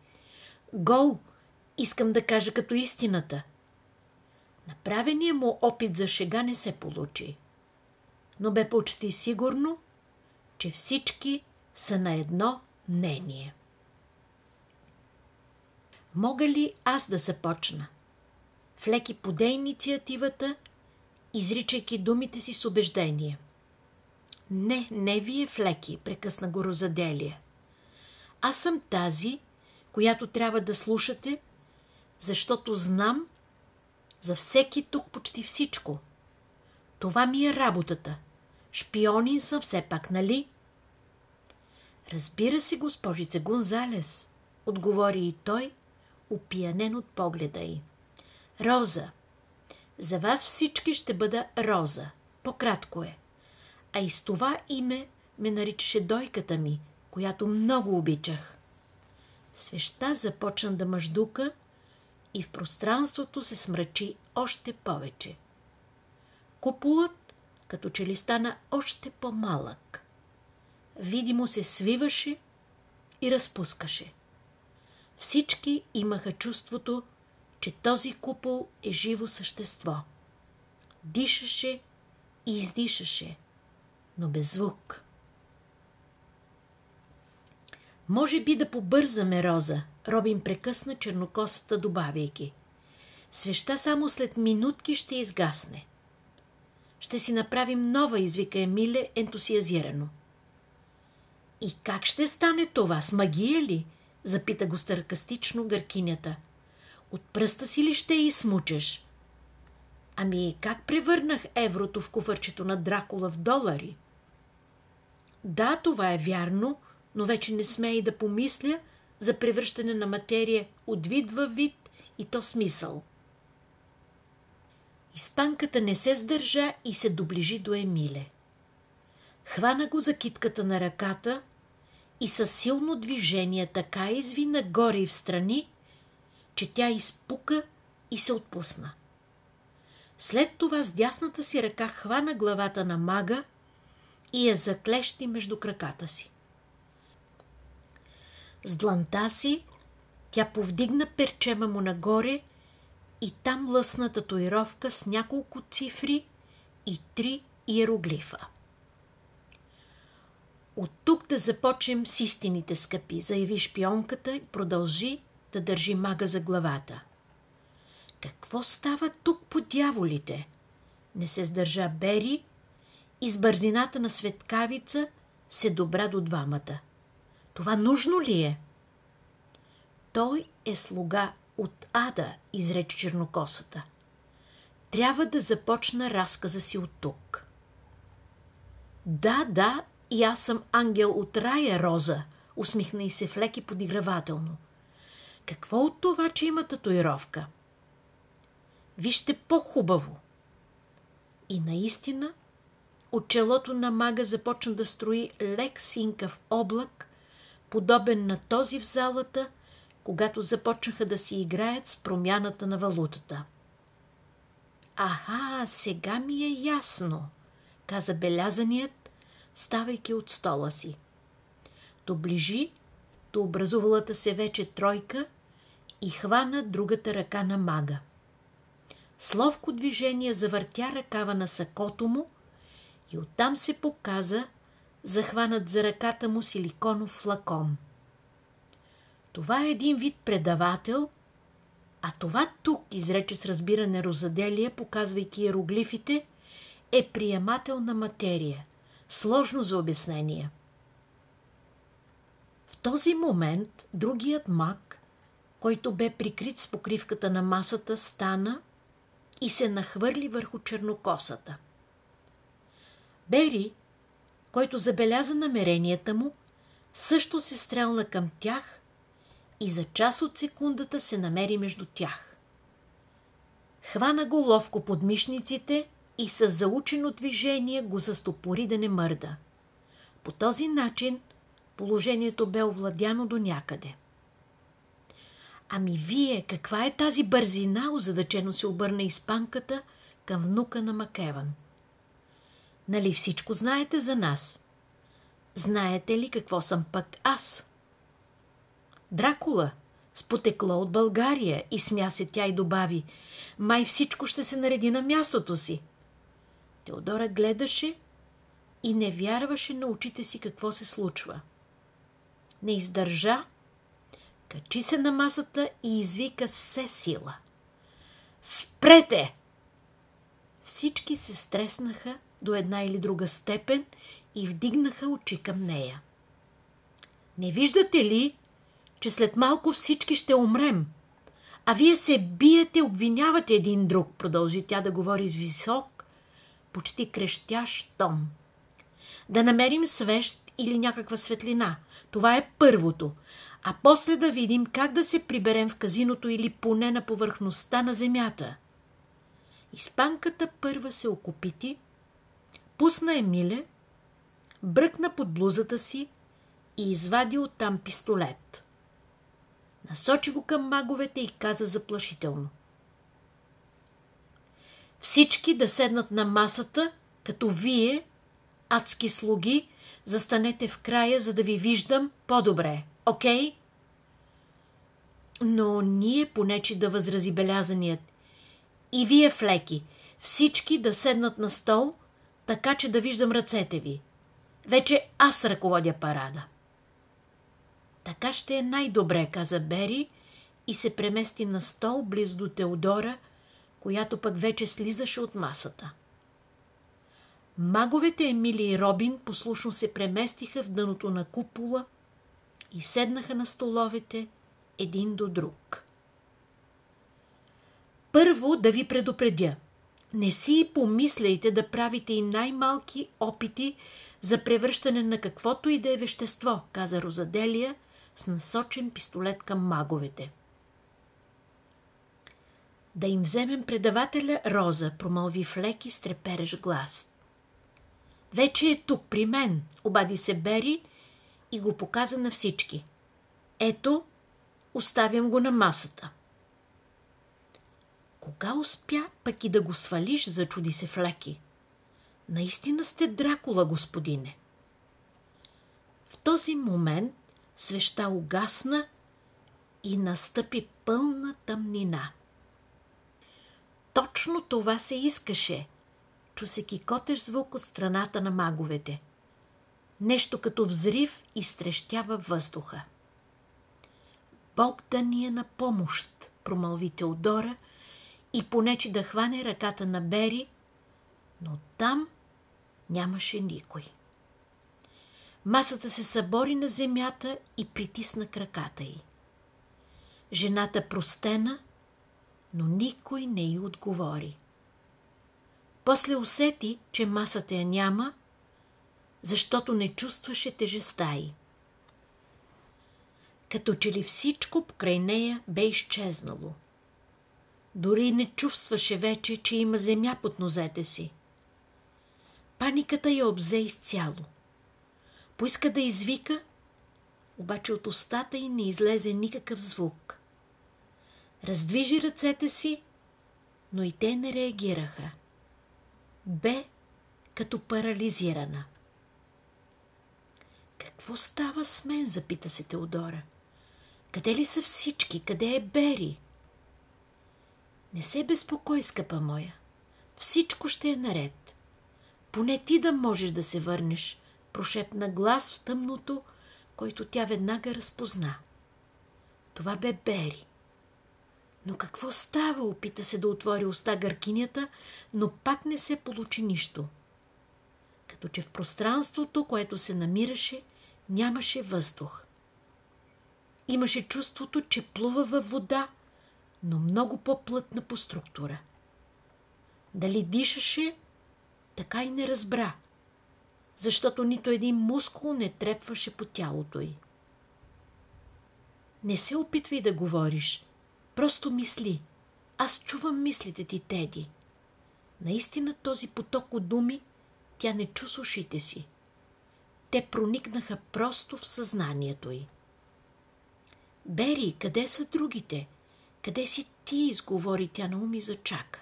A: Гол, искам да кажа като истината. Направеният му опит за шега не се получи. Но бе почти сигурно, че всички са на едно мнение. Мога ли аз да започна? Флеки поде инициативата, изричайки думите си с убеждение. Не, не вие, Флеки, прекъсна го Розаделия. Аз съм тази, която трябва да слушате, защото знам за всеки тук почти всичко. Това ми е работата. Шпионин съм все пак, нали? Разбира се, госпожице Гонзалес, отговори и той, опиянен от погледа й. Роза. За вас всички ще бъда Роза. По-кратко е. А и с това име ме наричаше дойката ми, която много обичах. Свеща започна да мъждука и в пространството се смрачи още повече. Куполът като че ли стана още по-малък. Видимо се свиваше и разпускаше. Всички имаха чувството, че този купол е живо същество. Дишаше и издишаше, но без звук. Може би да побързаме, Роза, Робин прекъсна чернокосата, добавяйки. Свеща само след минутки ще изгасне. Ще си направим нова, извика Емиле ентусиазирано. И как ще стане това? С магия ли? Запита го саркастично гъркинята. От пръста си ли ще и смучеш? Ами как превърнах еврото в куфърчето на Дракула в долари? Да, това е вярно, но вече не сме и да помисля за превръщане на материя от вид във вид и то смисъл. Испанката не се сдържа и се доближи до Емиле. Хвана го за китката на ръката и със силно движение така изви нагоре и страни, че тя изпука и се отпусна. След това с дясната си ръка хвана главата на мага и я заклещи между краката си. С дланта си тя повдигна перчема му нагоре и там лъсна татуировка с няколко цифри и три иероглифа. От тук да започнем с истините, скъпи, заяви шпионката и продължи да държи мага за главата. Какво става тук по дяволите? Не се сдържа Бери и с бързината на светкавица се добра до двамата. Това нужно ли е? Той е слуга от ада, изрече чернокосата. Трябва да започна разказа си от тук. Да, да, и аз съм ангел от рая, Роза, усмихна и се флеки подигравателно. Какво от това, че има татуировка? Вижте по-хубаво. И наистина от челото на мага започна да строи лек синкав облак, подобен на този в залата, когато започнаха да си играят с промяната на валутата. Аха, сега ми е ясно, каза белязаният, ставайки от стола си. Доближи до образувалата се вече тройка и хвана другата ръка на мага. С ловко движение завъртя ръкава на сакото му и оттам се показа, захванат за ръката му силиконов флакон. Това е един вид предавател, А това тук, изрече с разбиране Розаделия, показвайки иероглифите, е приемателна материя, сложно за обяснение. В този момент другият мак, който бе прикрит с покривката на масата, стана и се нахвърли върху чернокосата. Бери, който забеляза намеренията му, също се стрелна към тях и за част от секундата се намери между тях. Хвана го ловко под мишниците и с заучено движение го застопори да не мърда. По този начин положението бе овладяно до някъде. Ами вие, каква е тази бързина, озадачено се обърна изпанката към внука на Макеван. Нали всичко знаете за нас? Знаете ли какво съм пък аз? Дракула, с потекло от България, и смя се тя и добави. Май всичко ще се нареди на мястото си. Теодора гледаше и не вярваше на очите си какво се случва. Не издържа, качи се на масата и извика с все сила. Спрете! Всички се стреснаха до една или друга степен и вдигнаха очи към нея. Не виждате ли, че след малко всички ще умрем? А вие се биете, обвинявате един друг, продължи тя да говори с висок, почти крещящ тон. Да намерим свещ или някаква светлина. Това е първото. А после да видим как да се приберем в казиното или поне на повърхността на земята. Испанката първа се окупити, пусна Емиле, бръкна под блузата си и извади оттам пистолет. Насочи го към маговете и каза заплашително. Всички да седнат на масата, като вие, адски слуги, застанете в края, за да ви виждам по-добре. Окей? Но ние, понечи да възрази белязаният, и вие, флеки, всички да седнат на стол, така че да виждам ръцете ви. Вече аз ръководя парада. Така ще е най-добре, каза Бери и се премести на стол близо до Теодора, която пък вече слизаше от масата. Маговете Емили и Робин послушно се преместиха в дъното на купола и седнаха на столовете един до друг. Първо да ви предупредя. Не си помисляйте да правите и най-малки опити за превръщане на каквото и да е вещество, каза Розаделия с насочен пистолет към маговете. Да им вземем предавателя Роза, промълви в леки с трепереш глас. Вече е тук при мен, обади се Бери и го показа на всички. Ето, оставям го на масата. Кога успя пък и да го свалиш, зачуди се Флеки. Наистина сте Дракула, господине. В този момент свеща угасна и настъпи пълна тъмнина. Точно това се искаше. Чу се кикотеш звук от страната на маговете. Нещо като взрив изтрещява въздуха. Бог да ни е на помощ, промълви Теодора и понече да хване ръката на Бери, но там нямаше никой. Масата се събори на земята и притисна краката й. Жената простена, но никой не й отговори. После усети, че масата я няма, защото не чувстваше тежеста й. Като че ли всичко покрай нея бе изчезнало. Дори не чувстваше вече, че има земя под нозете си. Паниката я обзе изцяло. Поиска да извика, обаче от устата й не излезе никакъв звук. Раздвижи ръцете си, но и те не реагираха. Бе като парализирана. Какво става с мен? запита се Теодора. Къде ли са всички? Къде е Бери? Не се безпокой, скъпа моя. Всичко ще е наред. Поне ти да можеш да се върнеш, прошепна глас в тъмното, който тя веднага разпозна. Това бе Бери. Но какво става? Опита се да отвори уста гъркинята, но пак не се получи нищо. Като че в пространството, което се намираше, нямаше въздух. Имаше чувството, че плува във вода, но много по-плътна по структура. Дали дишаше, така и не разбра, защото нито един мускул не трепваше по тялото й. Не се опитвай да говориш, просто мисли. Аз чувам мислите ти, Теди. Наистина този поток от думи тя не чу с ушите си. Те проникнаха просто в съзнанието й. Бери, къде са другите? Къде си ти, изговори тя на уми за чака.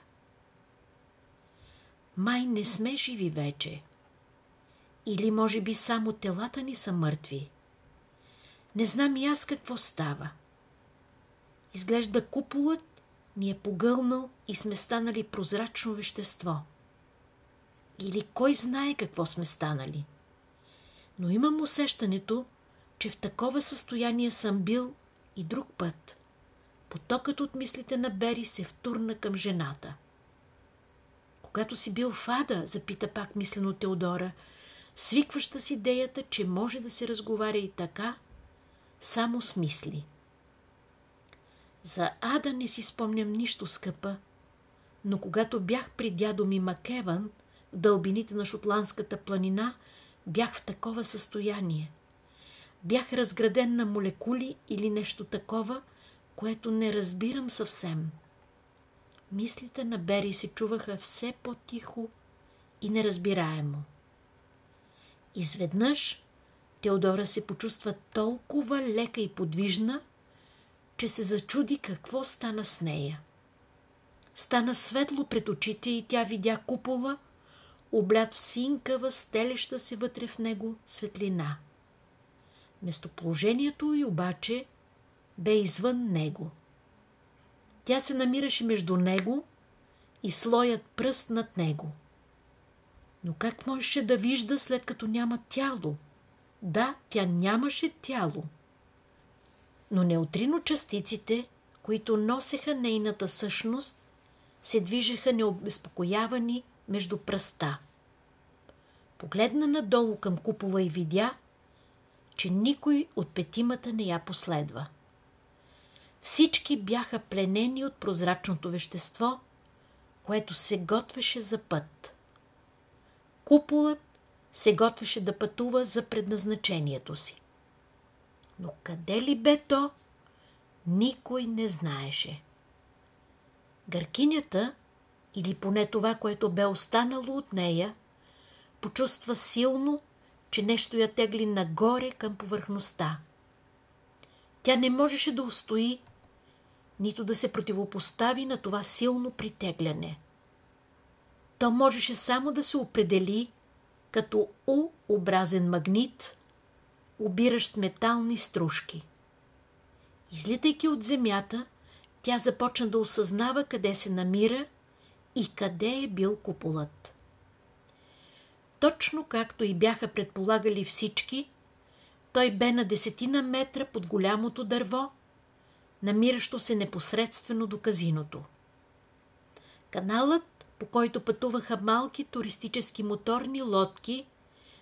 A: Май не сме живи вече. Или може би само телата ни са мъртви. Не знам и аз какво става. Изглежда куполът ни е погълнал и сме станали прозрачно вещество. Или кой знае какво сме станали. Но имам усещането, че в такова състояние съм бил и друг път. Потокът от мислите на Бери се втурна към жената. Когато си бил фада, запита пак мислено Теодора, свикваща с идеята, че може да се разговаря и така, само с мисли. За Ада не си спомням нищо, скъпа, но когато бях при дядо ми Макеван, в дълбините на Шотландската планина, бях в такова състояние. Бях разграден на молекули или нещо такова, което не разбирам съвсем. Мислите на Бери се чуваха все по-тихо и неразбираемо. Изведнъж Теодора се почувства толкова лека и подвижна, че се зачуди какво стана с нея. Стана светло пред очите и тя видя купола, облят в синкава, стелеща се вътре в него светлина. Местоположението й обаче бе извън него. Тя се намираше между него и слоят пръст над него. Но как можеше да вижда след като няма тяло? Да, тя нямаше тяло. Но неутрино частиците, които носеха нейната същност, се движеха необезпокоявани между пръста. Погледна надолу към купола и видя, че никой от петимата не я последва. Всички бяха пленени от прозрачното вещество, което се готвеше за път. Куполът се готвеше да пътува за предназначението си. Но къде ли бе то, никой не знаеше. Гъркинята, или поне това, което бе останало от нея, почувства силно, че нещо я тегли нагоре към повърхността. Тя не можеше да устои, нито да се противопостави на това силно притегляне. То можеше само да се определи като У-образен магнит, обиращ метални стружки. Излитайки от земята, тя започна да осъзнава къде се намира и къде е бил куполът. Точно както и бяха предполагали всички, той бе на десетина метра под голямото дърво, намиращо се непосредствено до казиното. Каналът по който пътуваха малки туристически моторни лодки,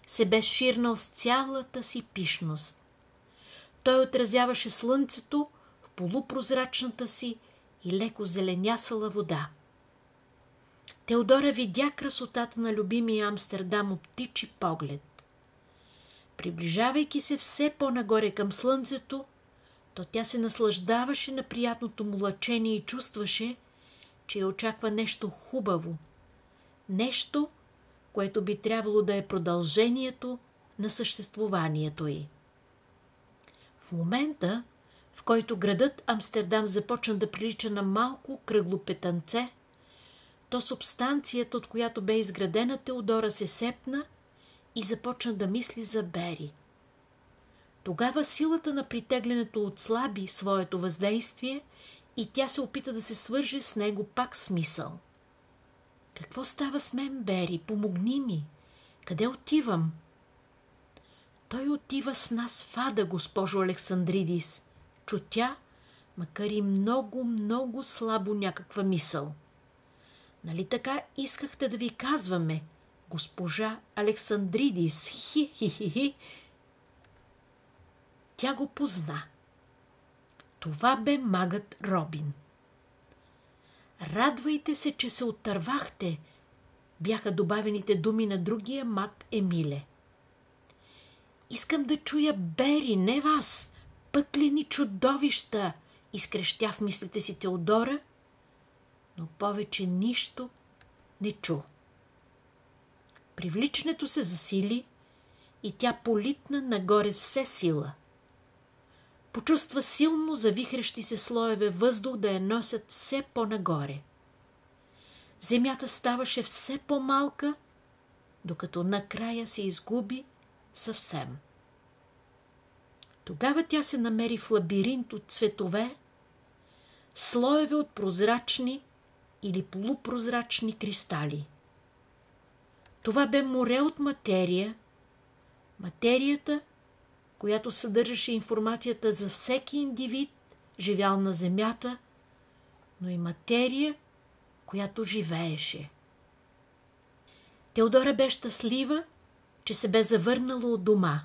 A: се бе ширнал с цялата си пишност. Той отразяваше слънцето в полупрозрачната си и леко зеленясала вода. Теодора видя красотата на любимия Амстердам от птичи поглед. Приближавайки се все по-нагоре към слънцето, то тя се наслаждаваше на приятното му лъчение и чувстваше, че я очаква нещо хубаво. Нещо, което би трябвало да е продължението на съществуванието й. В момента, в който градът Амстердам започна да прилича на малко кръгло петънце, то субстанцията, от която бе изградена Теодора, се сепна и започна да мисли за Бери. Тогава силата на притеглянето отслаби своето въздействие – и тя се опита да се свърже с него пак смисъл. Какво става с мен, Бери? Помогни ми. Къде отивам? Той отива с нас в Ада, госпожо Александридис. Чу тя, макар и много, много слабо някаква мисъл. Нали така искахте да ви казваме, госпожа Александридис, хи-хи-хи-хи? Тя го позна. Това бе магът Робин. Радвайте се, че се отървахте, бяха добавените думи на другия маг Емиле. Искам да чуя Бери, не вас, пъклени чудовища, изкрещя в мислите си Теодора, но повече нищо не чу. Привличането се засили и тя политна нагоре все сила. Почувства силно завихрещи се слоеве въздух да я носят все по-нагоре. Земята ставаше все по-малка, докато накрая се изгуби съвсем. Тогава тя се намери в лабиринт от цветове, слоеве от прозрачни или полупрозрачни кристали. Това бе море от материя, материята, която съдържаше информацията за всеки индивид, живял на Земята, но и материя, която живееше. Теодора бе щастлива, че се бе завърнала от дома.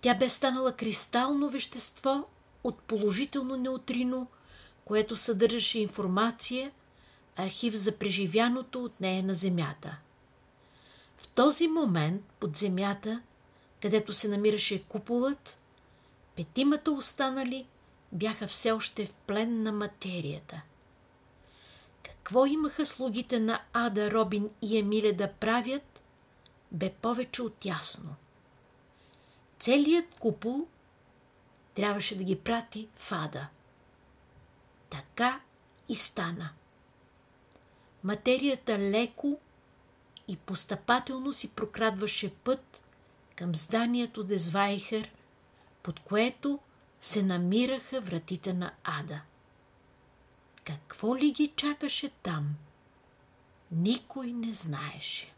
A: Тя бе станала кристално вещество от положително неутрино, което съдържаше информация, архив за преживяното от нея на Земята. В този момент под земята, където се намираше куполът, петимата останали бяха все още в плен на материята. Какво имаха слугите на Ада, Робин и Емиле да правят, бе повече от ясно. Целият купол трябваше да ги прати в Ада. Така и стана. Материята леко и постъпателно си прокрадваше път към зданието Дезвайхер, под което се намираха вратите на Ада. Какво ли ги чакаше там? Никой не знаеше.